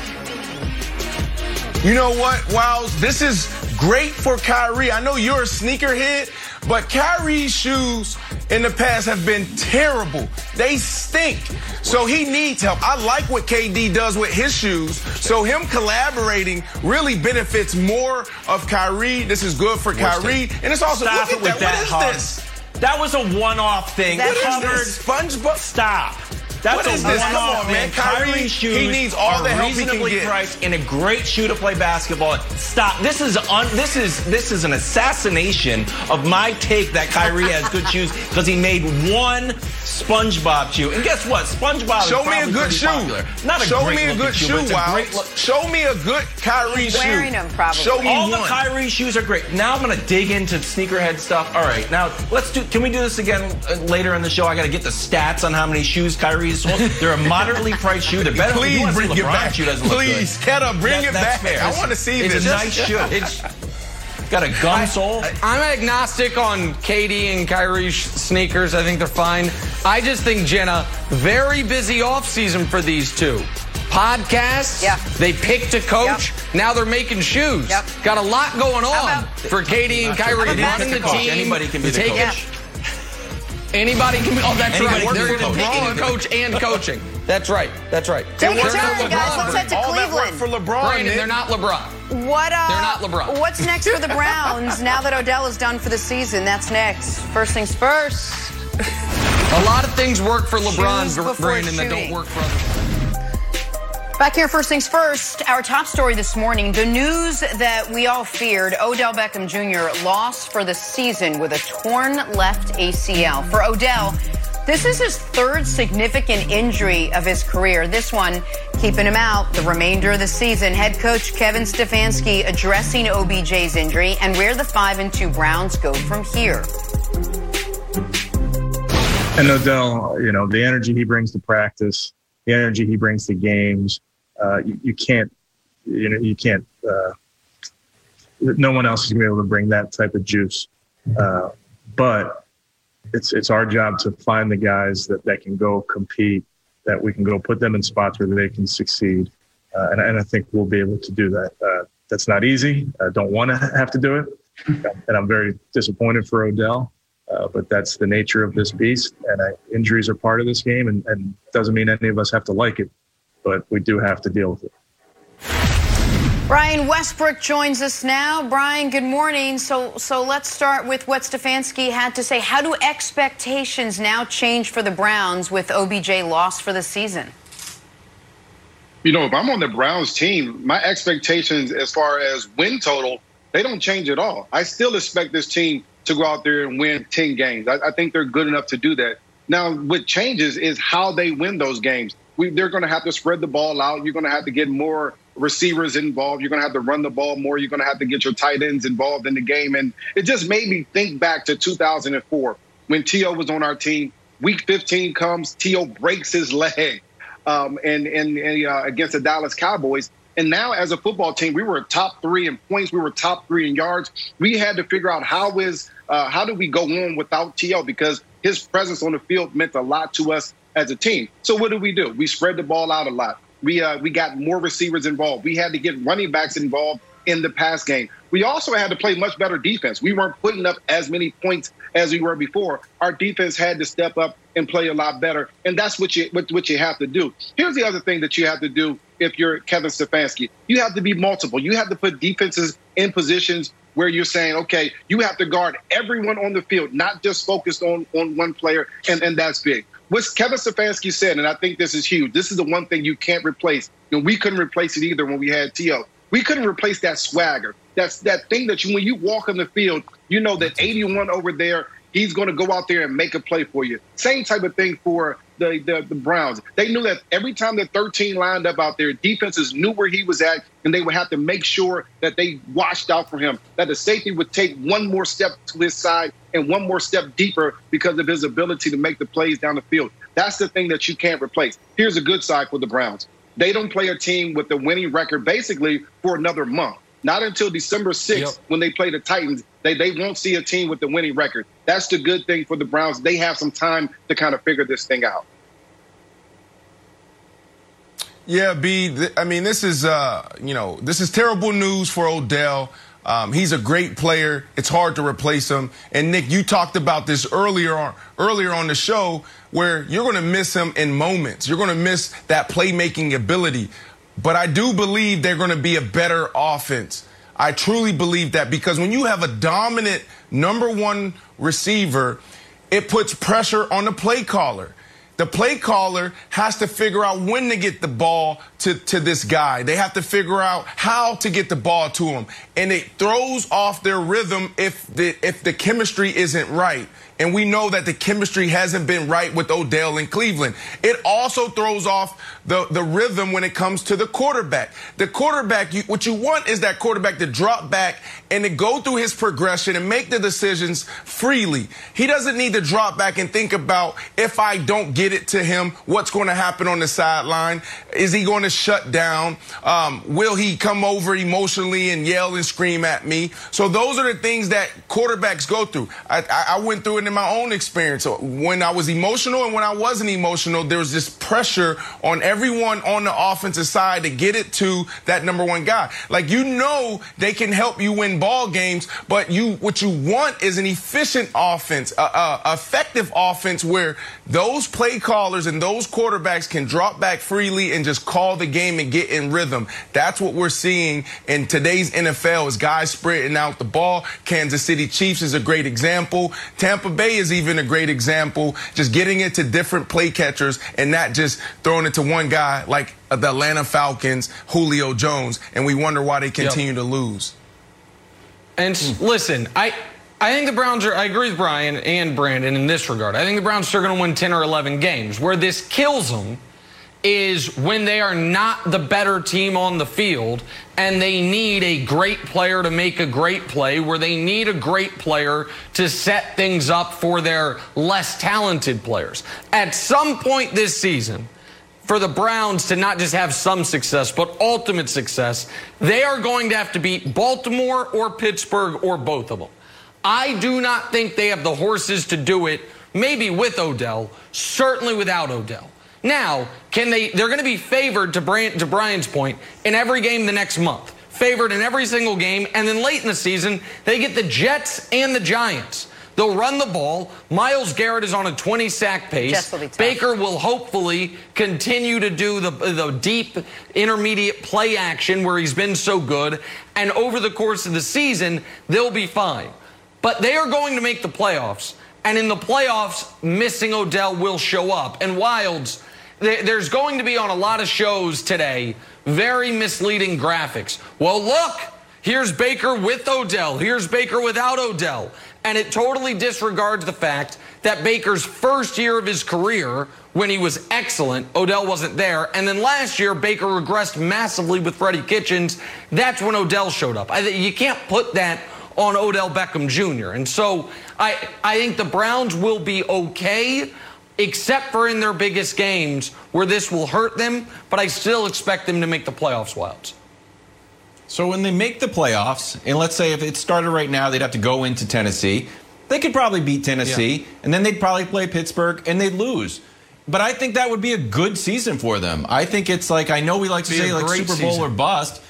You know what, Wows? This is great for Kyrie. I know you're a sneakerhead, but Kyrie's shoes in the past have been terrible. They stink. So he needs help. I like what KD does with his shoes. So him collaborating really benefits more of Kyrie. This is good for Kyrie. And it's also Stop look at that. that, What Hug. this? That was a one-off thing. That is covered. SpongeBob? Stop. That's What a is this? Come on, man. Kyrie, Kyrie shoes he needs all are the help he can reasonably get. priced and a great shoe to play basketball. Stop. This is un, this is this is an assassination of my take that Kyrie has good shoes because he made one SpongeBob shoe. And guess what? SpongeBob Show is me a good pretty shoe. popular. Not a Show great me a good shoe, shoe, but it's a Wow. great look. Show me a good Kyrie He's shoe. wearing 'em probably. Show me All one. the Kyrie shoes are great. Now I'm gonna dig into sneakerhead stuff. All right, now let's do. Can we do this again uh, later in the show? I gotta get the stats on how many shoes Kyrie's sold. They're a moderately priced shoe. They're better. if you Please see it back. Shoe doesn't look Please, good. Keta, bring That- it back. fair. I want to see it's this. a nice shoe. It's got a gum sole. I'm agnostic on KD and Kyrie sneakers. I think they're fine. I just think Jenna very busy offseason for these two. Podcasts. Yeah. They picked a coach. Now they're making shoes. Yep. Got a lot going on about- for KD and Kyrie about running the basketball? team. Anybody can be the Take coach. It. Anybody can be. Oh, that's Anybody right. can They're going to LeBron. picking a coach and coaching. That's right. That's right. Take They're your not time, guys. LeBron. Let's head to All that work Cleveland. for LeBron. Brandon, Nick. they're not LeBron. What uh They're not LeBron. What's next for the Browns now that Odell is done for the season? That's next. First things first. A lot of things work for LeBron, Shoes before Brandon, that don't work for other. Back here, first things first. Our top story this morning: the news that we all feared. Odell Beckham Jr. lost for the season with a torn left ACL. For Odell, this is his third significant injury of his career. This one keeping him out the remainder of the season. Head coach Kevin Stefanski addressing OBJ's injury and where the five and two Browns go from here. And Odell, you know, the energy he brings to practice, the energy he brings to games, uh, you, you can't, you know, you can't, uh, no one else is going to be able to bring that type of juice. Uh, but it's, it's our job to find the guys that, that can go compete, that we can go put them in spots where they can succeed. Uh, and, and I think we'll be able to do that. Uh, that's not easy. I don't want to have to do it. And I'm very disappointed for Odell. Uh, but that's the nature of this beast, and uh, injuries are part of this game, and, and doesn't mean any of us have to like it, but we do have to deal with it. Brian Westbrook joins us now. Brian, good morning. So, so let's start with what Stefanski had to say. How do expectations now change for the Browns with OBJ lost for the season? You know, if I'm on the Browns team, my expectations as far as win total, they don't change at all. I still expect this team to go out there and win 10 games. I, I think they're good enough to do that. Now, what changes is how they win those games. We, they're going to have to spread the ball out. You're going to have to get more receivers involved. You're going to have to run the ball more. You're going to have to get your tight ends involved in the game. And it just made me think back to 2004 when T.O. was on our team. Week 15 comes, T.O. breaks his leg um, and, and, and uh, against the Dallas Cowboys. And now, as a football team, we were top three in points. We were top three in yards. We had to figure out how is uh, how do we go on without T.O. because his presence on the field meant a lot to us as a team. So what do we do? We spread the ball out a lot. We uh, we got more receivers involved. We had to get running backs involved in the pass game. We also had to play much better defense. We weren't putting up as many points as we were before. Our defense had to step up and play a lot better, and that's what you what, what you have to do. Here's the other thing that you have to do if you're Kevin Stefanski. You have to be multiple. You have to put defenses in positions where you're saying, okay, you have to guard everyone on the field, not just focused on on one player, and and that's big what Kevin Stefanski said, and I think this is huge. This is the one thing you can't replace. Know, we couldn't replace it either when we had T.O. We couldn't replace that swagger. That's that thing that you, when you walk on the field, you know that 81 over there, he's going to go out there and make a play for you. Same type of thing for the, the, the Browns. They knew that every time the 13 lined up out there, defenses knew where he was at, and they would have to make sure that they watched out for him. That the safety would take one more step to his side and one more step deeper because of his ability to make the plays down the field. That's the thing that you can't replace. Here's a good side for the Browns. They don't play a team with the winning record basically for another month. Not until December 6th yep. when they play the Titans, they, they won't see a team with the winning record. That's the good thing for the Browns. They have some time to kind of figure this thing out. Yeah, B. I mean, this is uh, you know, this is terrible news for Odell. Um, he's a great player. It's hard to replace him. And Nick, you talked about this earlier on, earlier on the show, where you're going to miss him in moments. You're going to miss that playmaking ability. But I do believe they're going to be a better offense. I truly believe that because when you have a dominant number one receiver, it puts pressure on the play caller the play caller has to figure out when to get the ball to, to this guy. They have to figure out how to get the ball to him. And it throws off their rhythm if the if the chemistry isn't right and we know that the chemistry hasn't been right with Odell in Cleveland. It also throws off the, the rhythm when it comes to the quarterback. The quarterback, you, what you want is that quarterback to drop back and to go through his progression and make the decisions freely. He doesn't need to drop back and think about if I don't get it to him, what's going to happen on the sideline? Is he going to shut down? Um, will he come over emotionally and yell and scream at me? So those are the things that quarterbacks go through. I, I, I went through it in my own experience. When I was emotional and when I wasn't emotional, there was this pressure on everyone on the offensive side to get it to that number one guy. Like you know they can help you win ball games, but you what you want is an efficient offense, a, a effective offense where those play callers and those quarterbacks can drop back freely and just call the game and get in rhythm. That's what we're seeing in today's NFL is guys spreading out the ball. Kansas City Chiefs is a great example. Tampa Bay is even a great example. Just getting it to different play catchers and not just throwing it to one guy like the Atlanta Falcons, Julio Jones, and we wonder why they continue yep. to lose. And listen, I I think the Browns are, I agree with Brian and Brandon in this regard. I think the Browns are going to win 10 or 11 games. Where this kills them is when they are not the better team on the field and they need a great player to make a great play, where they need a great player to set things up for their less talented players. At some point this season, for the Browns to not just have some success, but ultimate success, they are going to have to beat Baltimore or Pittsburgh or both of them. I do not think they have the horses to do it, maybe with Odell, certainly without Odell. Now, can they? They're going to be favored to, Brian, to Brian's point in every game the next month. Favored in every single game, and then late in the season they get the Jets and the Giants. They'll run the ball. Myles Garrett is on a 20 sack pace. Will. Baker will hopefully continue to do the, the deep intermediate play action where he's been so good. And over the course of the season, they'll be fine. But they are going to make the playoffs. And in the playoffs, missing Odell will show up. And Wildes, there's going to be on a lot of shows today very misleading graphics. Well, look, here's Baker with Odell. Here's Baker without Odell. And it totally disregards the fact that Baker's first year of his career, when he was excellent, Odell wasn't there. And then last year, Baker regressed massively with Freddie Kitchens. That's when Odell showed up. I, you can't put that on Odell Beckham Jr. And so I, I think the Browns will be okay, except for in their biggest games where this will hurt them, but I still expect them to make the playoffs, Wildes. So when they make the playoffs, and let's say if it started right now, they'd have to go into Tennessee. They could probably beat Tennessee, Yeah. and then they'd probably play Pittsburgh, and they'd lose. But I think that would be a good season for them. I think it's like I know we like to say like Super Bowl season. or bust,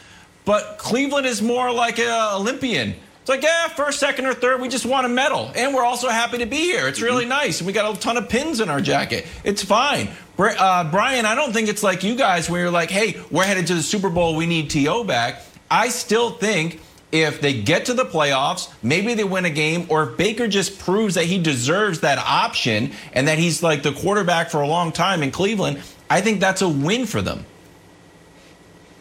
but Cleveland is more like an Olympian. It's like yeah, first, second, or third, we just want a medal, and we're also happy to be here. It's really nice, and we got a ton of pins in our jacket. It's fine. Uh, Brian, I don't think it's like you guys where you're like, hey, we're headed to the Super Bowl, we need To back. I still think if they get to the playoffs, maybe they win a game, or if Baker just proves that he deserves that option and that he's like the quarterback for a long time in Cleveland, I think that's a win for them.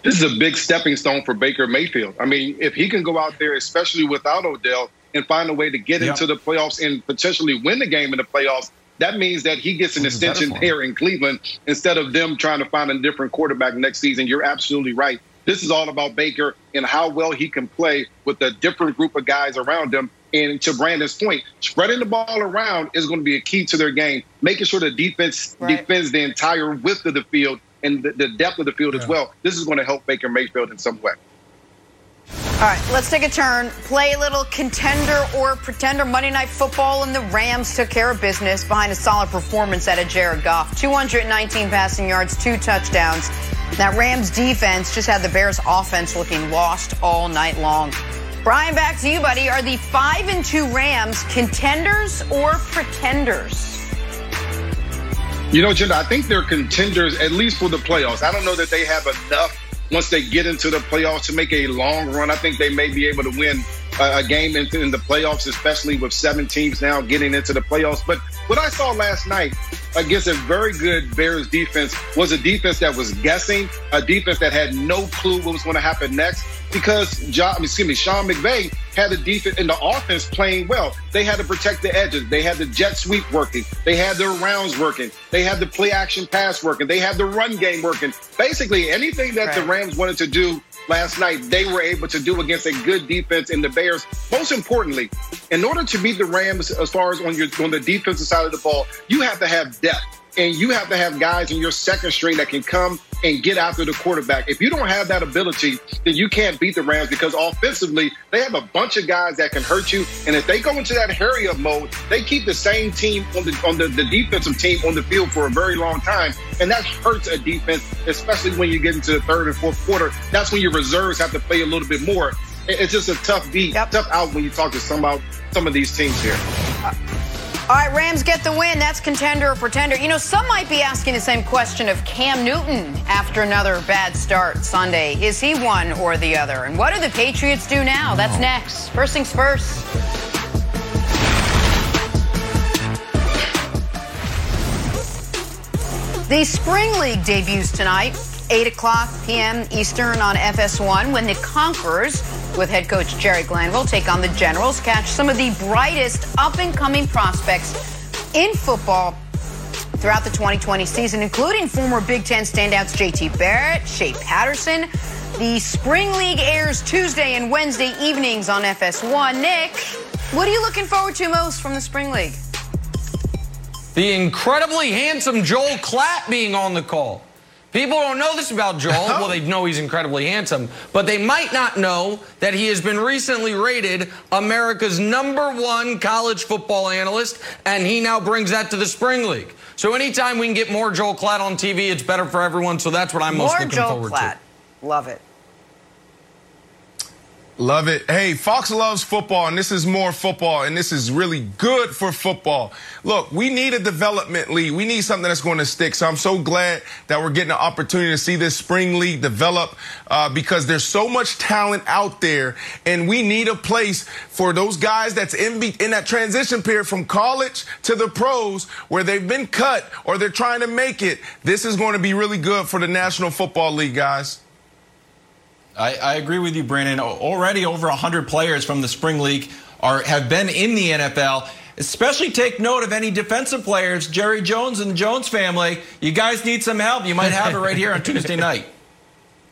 this is a big stepping stone for Baker Mayfield. I mean, if he can go out there, especially without Odell, and find a way to get Yeah. into the playoffs and potentially win the game in the playoffs, that means that he gets an better extension for him. here in Cleveland instead of them trying to find a different quarterback next season. You're absolutely right. This is all about Baker and how well he can play with a different group of guys around him. And to Brandon's point, spreading the ball around is going to be a key to their game, making sure the defense Right. defends the entire width of the field and the, the depth of the field as well. This is going to help Baker Mayfield in some way. All right, let's take a turn. Play a little contender or pretender Monday Night Football, and the Rams took care of business behind a solid performance out of Jared Goff. 219 passing yards, two touchdowns. That Rams defense just had the Bears offense looking lost all night long. Brian, back to you, buddy. Are the five and two Rams contenders or pretenders? You know, Jinder, I think they're contenders at least for the playoffs. I don't know that they have enough once they get into the playoffs to make a long run. I think they may be able to win a, game in, in the playoffs, especially with seven teams now getting into the playoffs. But what I saw last night against a very good Bears defense was a defense that was guessing, a defense that had no clue what was going to happen next because John, excuse me, Sean McVay had the defense and the offense playing well. They had to protect the edges. They had the jet sweep working. They had their rounds working. They had the play action pass working. They had the run game working. Basically, anything that the Rams wanted to do last night, they were able to do against a good defense in the Bears. Most importantly, in order to beat the Rams as far as on your on the defensive side of the ball, you have to have depth. And you have to have guys in your second string that can come and get after the quarterback. If you don't have that ability, then you can't beat the Rams because offensively, they have a bunch of guys that can hurt you. And if they go into that hurry up mode, they keep the same team on the on the, the defensive team on the field for a very long time. And that hurts a defense, especially when you get into the third and fourth quarter. That's when your reserves have to play a little bit more. It's just a tough beat, Yep. tough out when you talk to some about some of these teams here. All right, Rams get the win. That's contender or pretender. You know, some might be asking the same question of Cam Newton after another bad start Sunday. Is he one or the other? And what do the Patriots do now? That's next. First things first. The Spring League debuts tonight, 8 o'clock p.m. Eastern on FS1 when the Conquerors, with head coach Jerry Glanville, take on the Generals, catch some of the brightest up and coming prospects in football throughout the 2020 season, including former Big Ten standouts JT Barrett, Shea Patterson. The Spring League airs Tuesday and Wednesday evenings on FS1. Nick, what are you looking forward to most from the Spring League? The incredibly handsome Joel Klatt being on the call. People don't know this about Joel. Well, they know he's incredibly handsome, but they might not know that he has been recently rated America's number one college football analyst, and he now brings that to the Spring League. So anytime we can get more Joel Klatt on TV, it's better for everyone. So that's what I'm most More looking Joel forward Klatt. to. Love it. Love it. Hey, Fox loves football, and this is more football, and this is really good for football. Look, we need a development league. We need something that's going to stick. So I'm so glad that we're getting an opportunity to see this spring league develop uh, because there's so much talent out there, and we need a place for those guys that's in, in that transition period from college to the pros where they've been cut or they're trying to make it. This is going to be really good for the National Football League, guys. I, I agree with you, Brandon. Already over 100 players from the Spring League are have been in the NFL. Especially take note of any defensive players, Jerry Jones and the Jones family. You guys need some help. You might have it right here on Tuesday night.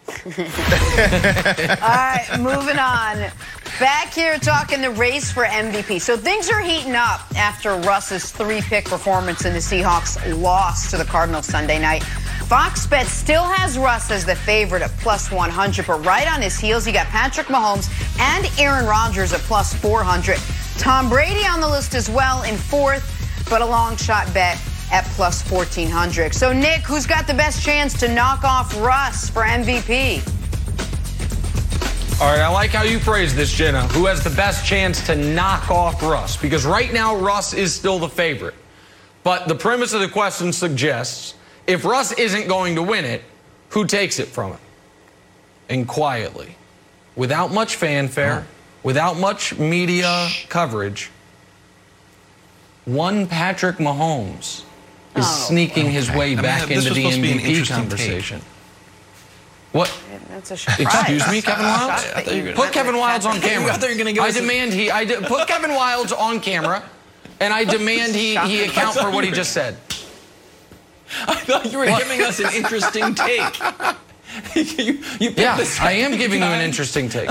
All right, moving on. Back here talking the race for MVP. So things are heating up after Russ's three pick performance in the Seahawks loss to the Cardinals Sunday night. Fox Bet still has Russ as the favorite at plus 100, but right on his heels, you got Patrick Mahomes and Aaron Rodgers at plus 400. Tom Brady on the list as well in fourth, but a long shot bet at plus 1400. So, Nick, who's got the best chance to knock off Russ for MVP? All right, I like how you phrase this, Jenna. Who has the best chance to knock off Russ? Because right now, Russ is still the favorite. But the premise of the question suggests if Russ isn't going to win it, who takes it from him? And quietly, without much fanfare, without much media coverage, one Patrick Mahomes is oh. sneaking his way I back this into the supposed to be an MVP interesting conversation. What? That's a surprise. Excuse me, Kevin Wildes? Put Kevin Wildes on camera. I thought you were gonna give I us a- demand he. I de- put Kevin Wildes on camera, and I demand he he account for what he just said. I thought you were giving us an interesting take. you, you Yeah, I am giving you an interesting take.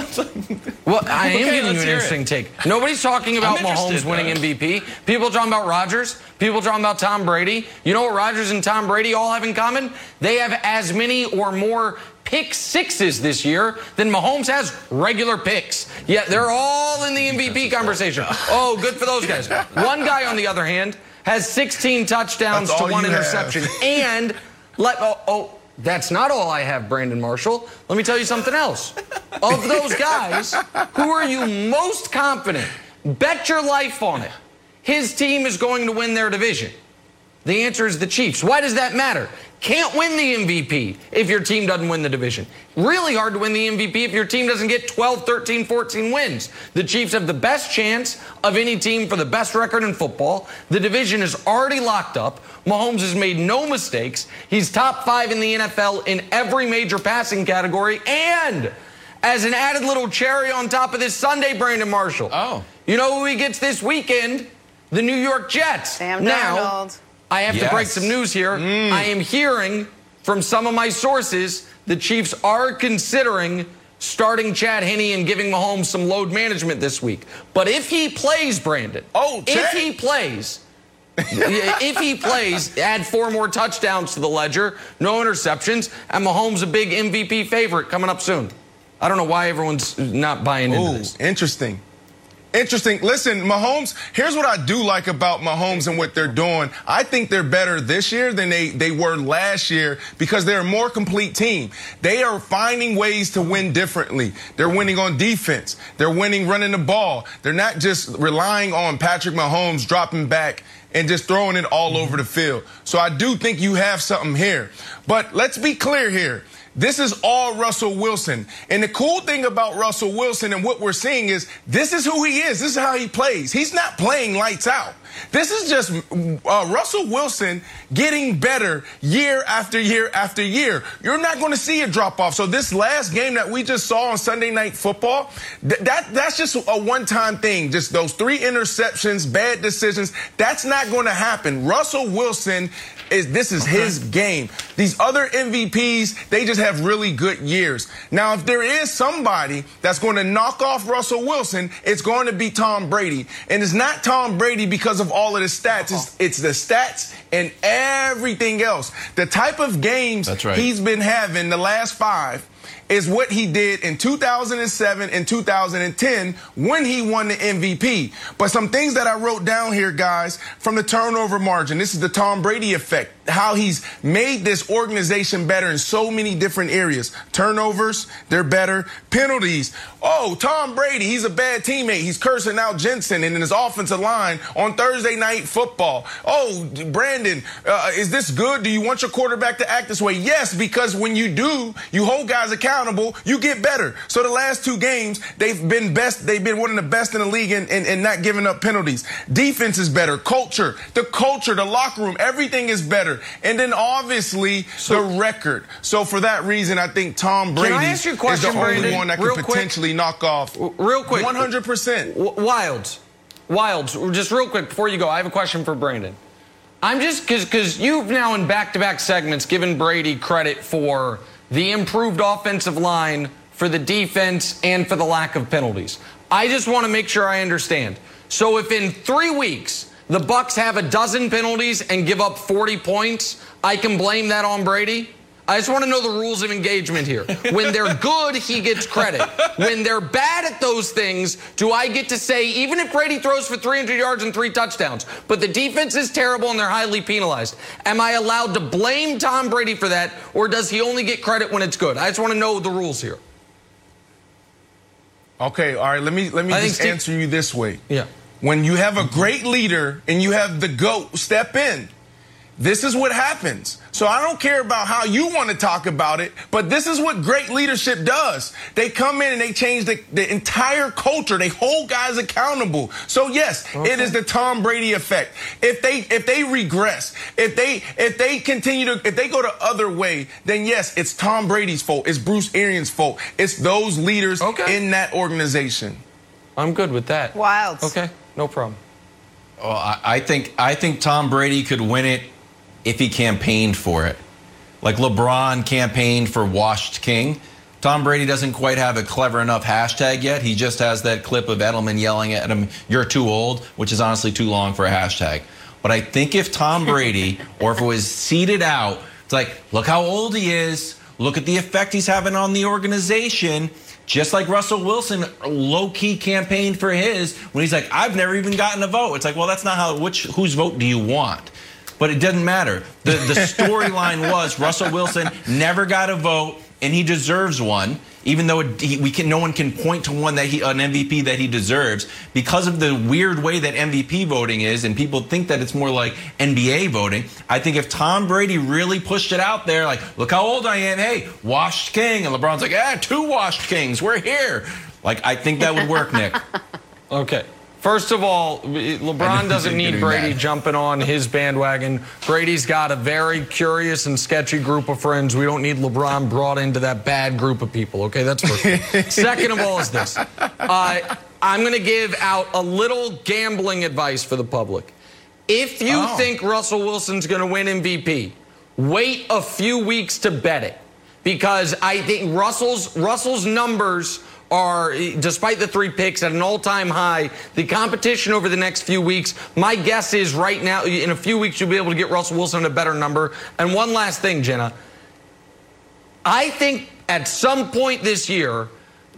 Well, I am Okay, giving you an interesting it. take. Nobody's talking about Mahomes winning though. MVP. People talking about Rodgers. People talking about Tom Brady. You know what Rodgers and Tom Brady all have in common? They have as many or more pick sixes this year than Mahomes has regular picks. Yet they're all in the MVP conversation. Oh, good for those guys. One guy, on the other hand, has 16 touchdowns That's to one have. interception. And let oh, oh that's not all I have, Brandon Marshall. Let me tell you something else. Of those guys, who are you most confident? Bet your life on it. His team is going to win their division. The answer is the Chiefs. Why does that matter? Can't win the MVP if your team doesn't win the division. Really hard to win the MVP if your team doesn't get 12, 13, 14 wins. The Chiefs have the best chance of any team for the best record in football. The division is already locked up. Mahomes has made no mistakes. He's top five in the NFL in every major passing category. And as an added little cherry on top of this Sunday, Brandon Marshall. Oh. You know who he gets this weekend? The New York Jets. Sam now, Darnold. I have to break some news here. Mm. I am hearing from some of my sources the Chiefs are considering starting Chad Henne and giving Mahomes some load management this week. But if he plays, Brandon, Oh, if he plays, if he plays, add four more touchdowns to the ledger, no interceptions, and Mahomes a big MVP favorite coming up soon. I don't know why everyone's not buying into Ooh, this. interesting. Interesting. Listen, Mahomes, here's what I do like about Mahomes and what they're doing. I think they're better this year than they, they were last year because they're a more complete team. They are finding ways to win differently. They're winning on defense. They're winning running the ball. They're not just relying on Patrick Mahomes dropping back and just throwing it all over the field. So I do think you have something here. But let's be clear here. This is all Russell Wilson. And the cool thing about Russell Wilson and what we're seeing is this is who he is. This is how he plays. He's not playing lights out. This is just uh, Russell Wilson getting better year after year after year. You're not going to see a drop off. So this last game that we just saw on Sunday Night Football, th- that that's just a one-time thing. Just those three interceptions, bad decisions. That's not going to happen. Russell Wilson is this is his game. These other MVPs, they just have really good years. Now, if there is somebody that's going to knock off Russell Wilson, it's going to be Tom Brady. And it's not Tom Brady because of all of the stats. It's, uh-huh. it's the stats and everything else. The type of games right. he's been having the last five is what he did in 2007 and 2010 when he won the MVP. But some things that I wrote down here, guys, from the turnover margin. This is the Tom Brady effect. How he's made this organization better in so many different areas. Turnovers, they're better. Penalties. Oh, Tom Brady, he's a bad teammate. He's cursing out Jensen and in his offensive line on Thursday night football. Oh, Brandon, uh, is this good? Do you want your quarterback to act this way? Yes, because when you do, you hold guys accountable, you get better. So the last two games, they've been best. They've been one of the best in the league in, in, in not giving up penalties. Defense is better. Culture, the culture, the locker room, everything is better. And then obviously So- the record. So for that reason, I think Tom Brady I ask you a is the only Brandon? one that could quick. potentially knock off. real quick. 100%. Wildes, Wildes, just real quick before you go, I have a question for Brandon. I'm just because because you've now in back-to-back segments given Brady credit for the improved offensive line, for the defense, and for the lack of penalties. I just want to make sure I understand. So if in three weeks the Bucs have a dozen penalties and give up 40 points, I can blame that on Brady. I just want to know the rules of engagement here. When they're good, he gets credit. When they're bad at those things, do I get to say, even if Brady throws for 300 yards and three touchdowns, but the defense is terrible and they're highly penalized, am I allowed to blame Tom Brady for that, or does he only get credit when it's good? I just want to know the rules here. Okay, all right. Let me let me I just Steve- answer you this way. Yeah. When you have a great leader and you have the goat step in, this is what happens. So I don't care about how you want to talk about it, but this is what great leadership does. They come in and they change the, the entire culture. They hold guys accountable. So yes, it is the Tom Brady effect. If they if they regress, if they if they continue to if they go the other way, then yes, it's Tom Brady's fault. It's Bruce Arians' fault. It's those leaders Okay. in that organization. I'm good with that. Wild. Okay, no problem. Well, I, I think I think Tom Brady could win it if he campaigned for it. Like LeBron campaigned for washed king. Tom Brady doesn't quite have a clever enough hashtag yet. He just has that clip of Edelman yelling at him, "You're too old," which is honestly too long for a hashtag. But I think if Tom Brady, or if it was seeded out, it's like, look how old he is. Look at the effect he's having on the organization. Just like Russell Wilson low key campaigned for his when he's like, I've never even gotten a vote. It's like, well, that's not how, which, whose vote do you want? But it doesn't matter. The, the storyline was Russell Wilson never got a vote and he deserves one, even though he, we can, no one can point to one that he, an MVP that he deserves because of the weird way that MVP voting is, and people think that it's more like NBA voting. I think if Tom Brady really pushed it out there, like, look how old I am, hey, washed king, and LeBron's like, ah, two washed kings, we're here. Like, I think that would work, Nick. Okay. First of all, LeBron doesn't need Brady jumping on his bandwagon. Brady's got a very curious and sketchy group of friends. We don't need LeBron brought into that bad group of people. Okay, that's first. Second of all, is this. Uh, I'm going to give out a little gambling advice for the public. If you Oh. think Russell Wilson's going to win MVP, wait a few weeks to bet it because I think Russell's Russell's numbers are, eh, despite the three picks, at an all-time high. The competition over the next few weeks, my guess is right now, in a few weeks, you'll be able to get Russell Wilson a better number. And one last thing, Jenna. I think at some point this year,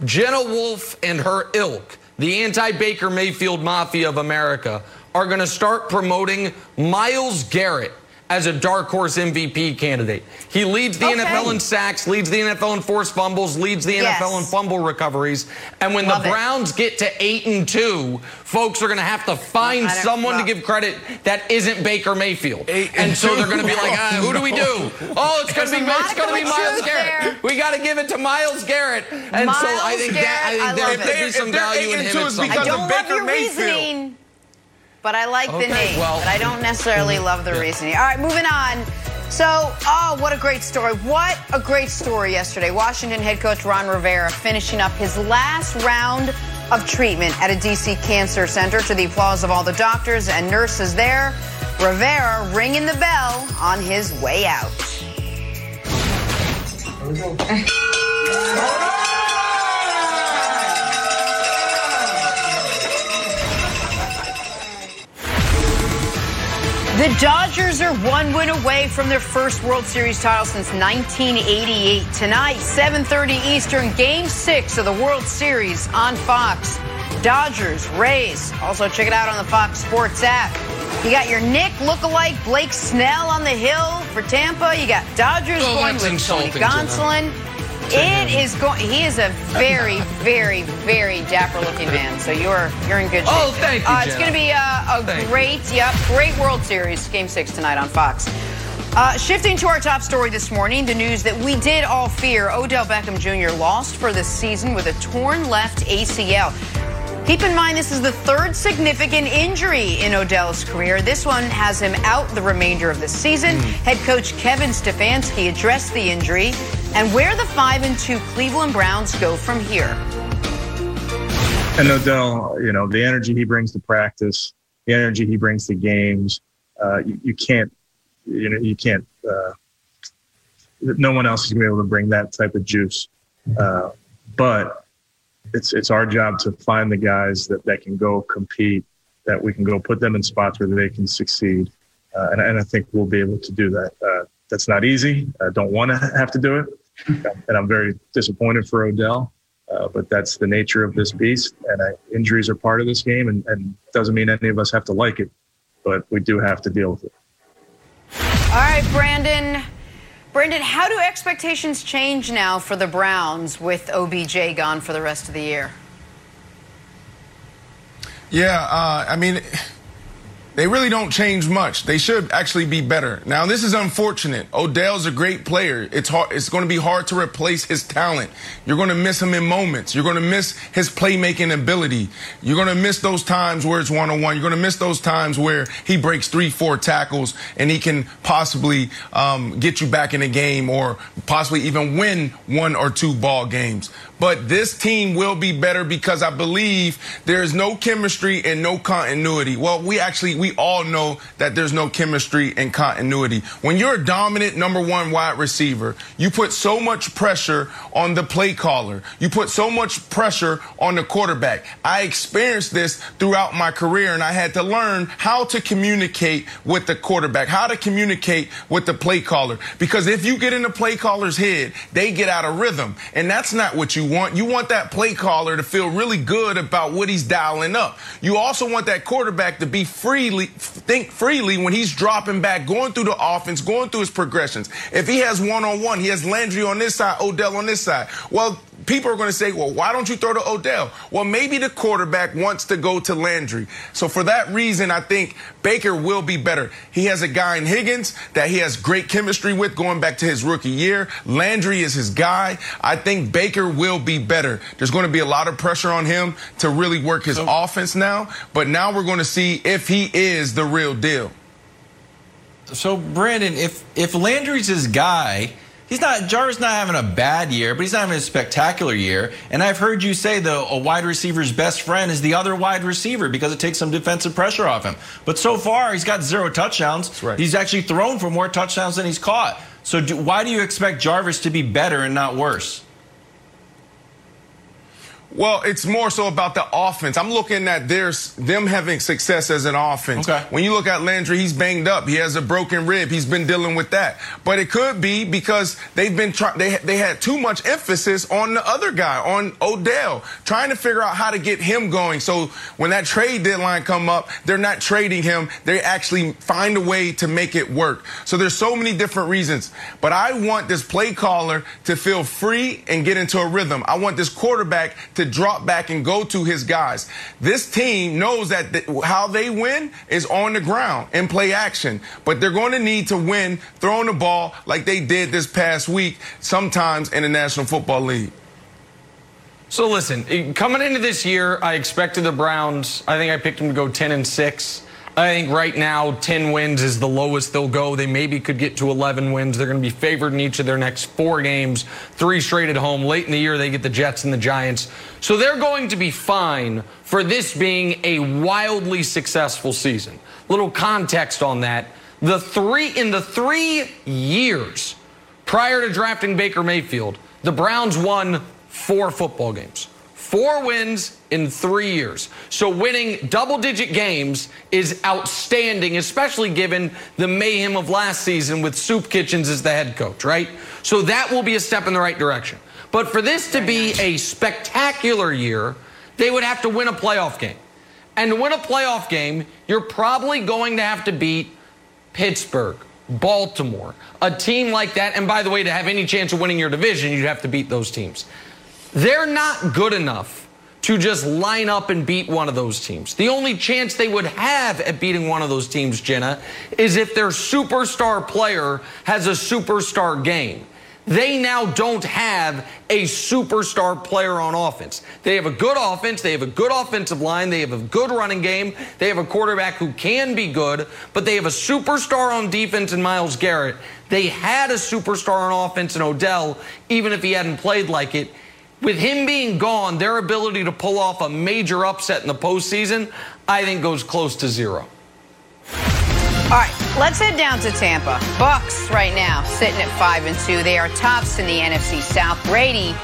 Jenna Wolfe and her ilk, the anti-Baker Mayfield mafia of America, are going to start promoting Myles Garrett as a dark horse MVP candidate. He leads the Okay. NFL in sacks, leads the NFL in forced fumbles, leads the Yes. NFL in fumble recoveries. And when Love the it. Browns get to 8 and 2, folks are going to have to find I someone well- to give credit that isn't Baker Mayfield. Eight and, and so two. they're going to be like, ah, who do we do? Oh, it's going to be it's going to be Myles Garrett. there. We got to give it to Myles Garrett. And so I Miles think that I Garrett, I there could be some value in him two, at it's some because I point. of don't love Baker your Mayfield. reasoning, but I like the name. well- but I don't necessarily mm-hmm. love the reasoning. All right, moving on. So, oh, what a great story. What a great story yesterday. Washington head coach Ron Rivera finishing up his last round of treatment at a D.C. cancer center to the applause of all the doctors and nurses there. Rivera ringing the bell on his way out. The Dodgers are one win away from their first World Series title since 1988. Tonight, 7:30 Eastern, Game 6 of the World Series on Fox. Dodgers, Rays. Also check it out on the Fox Sports app. You got your Nick lookalike Blake Snell on the hill for Tampa. You got Dodgers Oh, going with Tony. Gonsolin. It is going. He is a very, very, very dapper looking man. So you're you're in good shape. Oh, thank you, Uh, it's going to be a, a Thank you. great, yep, great World Series Game Six tonight on Fox. Uh, shifting to our top story this morning, the news that we did all fear: Odell Beckham Jr. lost for the season with a torn left ACL. Keep in mind, this is the third significant injury in Odell's career. This one has him out the remainder of the season. Head coach Kevin Stefanski addressed the injury and where the 5 and 2 Cleveland Browns go from here. And Odell, you know, the energy he brings to practice, the energy he brings to games, uh, you, you can't, you know, you can't, uh, no one else is going to be able to bring that type of juice. Uh, but it's, it's our job to find the guys that, that can go compete, that we can go put them in spots where they can succeed. Uh, and, and I think we'll be able to do that. Uh, that's not easy. I don't want to have to do it. And I'm very disappointed for Odell. Uh, but that's the nature of this beast, and uh, injuries are part of this game, and, and doesn't mean any of us have to like it, but we do have to deal with it. All right, Brandon. Brandon, how do expectations change now for the Browns with OBJ gone for the rest of the year? Yeah, uh, I mean, they really don't change much. They should actually be better. Now, this is unfortunate. Odell's a great player. It's hard. It's going to be hard to replace his talent. You're going to miss him in moments. You're going to miss his playmaking ability. You're going to miss those times where it's one on one. You're going to miss those times where he breaks three, four tackles and he can possibly um, get you back in the game or possibly even win one or two ball games. But this team will be better because I believe there is no chemistry and no continuity. Well, we actually, we all know that there's no chemistry and continuity. When you're a dominant number one wide receiver, you put so much pressure on the play caller. You put so much pressure on the quarterback. I experienced this throughout my career and I had to learn how to communicate with the quarterback, how to communicate with the play caller. Because if you get in the play caller's head, they get out of rhythm. And that's not what you want. You want that play caller to feel really good about what he's dialing up. You also want that quarterback to be freely, think freely when he's dropping back, going through the offense, going through his progressions. If he has one on one, he has Landry on this side, Odell on this side. Well, people are going to say, well, why don't you throw to Odell? Well, maybe the quarterback wants to go to Landry. So for that reason, I think Baker will be better. He has a guy in Higgins that he has great chemistry with going back to his rookie year. Landry is his guy. I think Baker will be better. There's going to be a lot of pressure on him to really work his offense now, but now we're going to see if he is the real deal. So Brandon, if if Landry's his guy, he's not Jar's not having a bad year, but he's not having a spectacular year. And I've heard you say the a wide receiver's best friend is the other wide receiver because it takes some defensive pressure off him. But so far, he's got zero touchdowns. right. He's actually thrown for more touchdowns than he's caught. So do, why do you expect Jarvis to be better and not worse? Well, it's more so about the offense. I'm looking at there's them having success as an offense. Okay. When you look at Landry, he's banged up. He has a broken rib. He's been dealing with that. But it could be because they've been trying. They they had too much emphasis on the other guy, on Odell, trying to figure out how to get him going. So when that trade deadline come up, they're not trading him. They actually find a way to make it work. So there's so many different reasons. But I want this play caller to feel free and get into a rhythm. I want this quarterback to drop back and go to his guys. This team knows that th- how they win is on the ground and play action, but they're going to need to win throwing the ball like they did this past week, sometimes in the National Football League. So listen, coming into this year, I expected the Browns. I think I picked them to go 10 and 6. I think right now 10 wins is the lowest they'll go. They maybe could get to 11 wins. They're going to be favored in each of their next 4 games, 3 straight at home. Late in the year they get the Jets and the Giants. So they're going to be fine for this being a wildly successful season. Little context on that. The 3 in the 3 years prior to drafting Baker Mayfield, the Browns won 4 football games. Four wins in three years. So winning double digit games is outstanding, especially given the mayhem of last season with Soup Kitchens as the head coach, right? So that will be a step in the right direction. But for this to be a spectacular year, they would have to win a playoff game. And to win a playoff game, you're probably going to have to beat Pittsburgh, Baltimore, a team like that. And by the way, to have any chance of winning your division, you'd have to beat those teams. They're not good enough to just line up and beat one of those teams. The only chance they would have at beating one of those teams, Jenna, is if their superstar player has a superstar game. They now don't have a superstar player on offense. They have a good offense. They have a good offensive line. They have a good running game. They have a quarterback who can be good, but they have a superstar on defense in Myles Garrett. They had a superstar on offense in Odell, even if he hadn't played like it. With him being gone, their ability to pull off a major upset in the postseason, I think, goes close to zero. All right, let's head down to Tampa. Bucs right now sitting at five and two. They are tops in the NFC South. Brady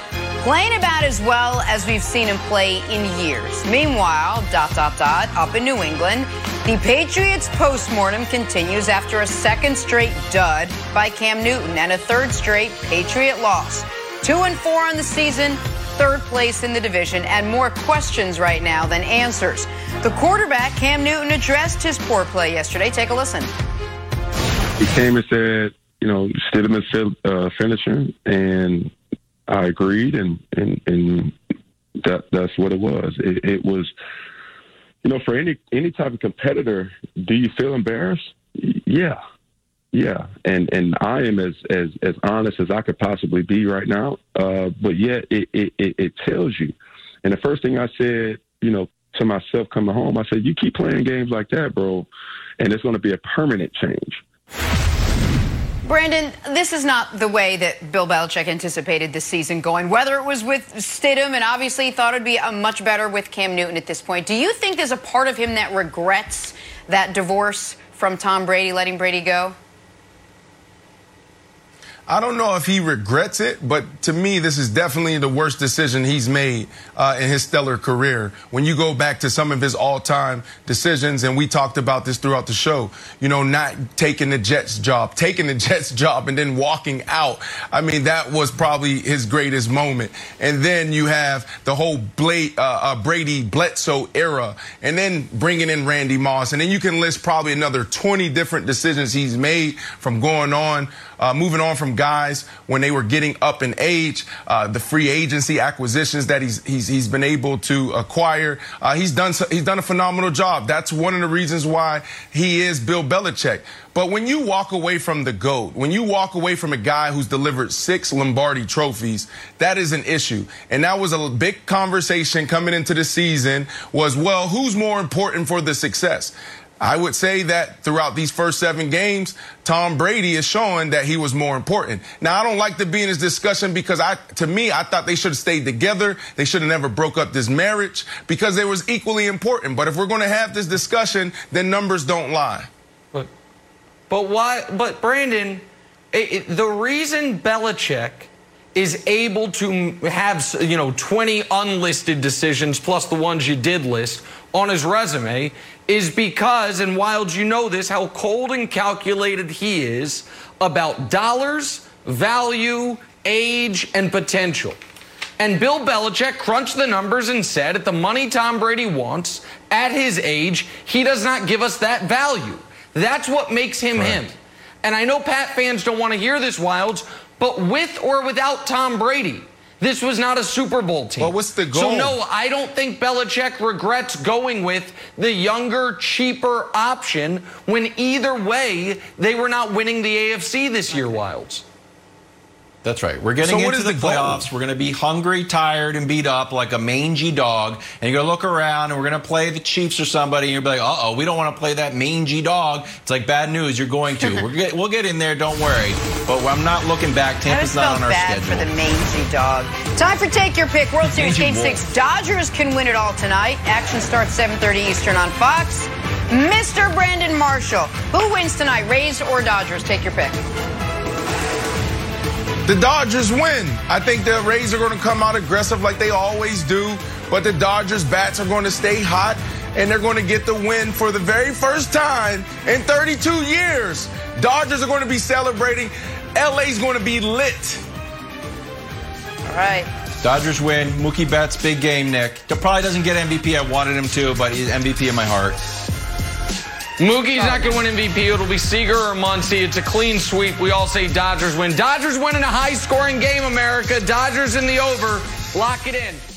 playing about as well as we've seen him play in years. Meanwhile, dot dot dot up in New England, the Patriots postmortem continues after a second straight dud by Cam Newton and a third straight Patriot loss. Two and four on the season, third place in the division, and more questions right now than answers. The quarterback, Cam Newton, addressed his poor play yesterday. Take a listen. He came and said, you know, Stidham's uh, finisher, and I agreed, and and and that that's what it was. It, it was, you know, for any any type of competitor, do you feel embarrassed? Yeah, yeah, and and I am as as as honest as I could possibly be right now. Uh, but yet, it, it it tells you. And the first thing I said, you know, to myself coming home, I said, "You keep playing games like that, bro, and it's going to be a permanent change." Brandon, this is not the way that Bill Belichick anticipated the season going. Whether it was with Stidham and obviously thought it'd be a much better with Cam Newton at this point. Do you think there's a part of him that regrets that divorce from Tom Brady, letting Brady go? I don't know if he regrets it, but to me, this is definitely the worst decision he's made uh, in his stellar career. When you go back to some of his all-time decisions, and we talked about this throughout the show, you know, not taking the Jets job, taking the Jets job, and then walking out. I mean, that was probably his greatest moment. And then you have the whole Blade, uh, uh, Brady Bledsoe era, and then bringing in Randy Moss, and then you can list probably another 20 different decisions he's made from going on uh, moving on from guys when they were getting up in age, uh, the free agency acquisitions that he's he's, he's been able to acquire. Uh, he's done he's done a phenomenal job. That's one of the reasons why he is Bill Belichick. But when you walk away from the GOAT, when you walk away from a guy who's delivered six Lombardi trophies, that is an issue. And that was a big conversation coming into the season was, well, who's more important for the success? I would say that throughout these first seven games, Tom Brady is showing that he was more important. Now, I don't like to be in this discussion because I, to me, I thought they should have stayed together. They should have never broke up this marriage because they was equally important. But if we're going to have this discussion, then numbers don't lie. But, but why? But Brandon, it, it, the reason Belichick is able to have you know 20 unlisted decisions plus the ones you did list on his resume is because, and Wildes, you know this, how cold and calculated he is about dollars, value, age, and potential. And Bill Belichick crunched the numbers and said, at the money Tom Brady wants, at his age, he does not give us that value. That's what makes him right. him. And I know Pat fans don't want to hear this, Wildes, but with or without Tom Brady, this was not a Super Bowl team. Well, what's the goal? So, no, I don't think Belichick regrets going with the younger, cheaper option when either way, they were not winning the AFC this year, Wildes. That's right. We're getting so into the, the playoffs. We're going to be hungry, tired, and beat up like a mangy dog. And you're going to look around and we're going to play the Chiefs or somebody. And you'll be like, uh oh, we don't want to play that mangy dog. It's like bad news. You're going to. we get, we'll get in there. Don't worry. But I'm not looking back. Tampa's not on our bad schedule. for the mangy dog. Time for Take Your Pick. World Series Game 6. Dodgers can win it all tonight. Action starts 7.30 Eastern on Fox. Mr. Brandon Marshall. Who wins tonight, Rays or Dodgers? Take your pick. The Dodgers win. I think the Rays are going to come out aggressive like they always do, but the Dodgers bats are going to stay hot and they're going to get the win for the very first time in 32 years. Dodgers are going to be celebrating. LA's going to be lit. All right. Dodgers win. Mookie Betts, big game, Nick. Probably doesn't get MVP. I wanted him to, but he's MVP in my heart. Mookie's not going to win MVP. It'll be Seager or Muncy. It's a clean sweep. We all say Dodgers win. Dodgers win in a high scoring game, America. Dodgers in the over. Lock it in.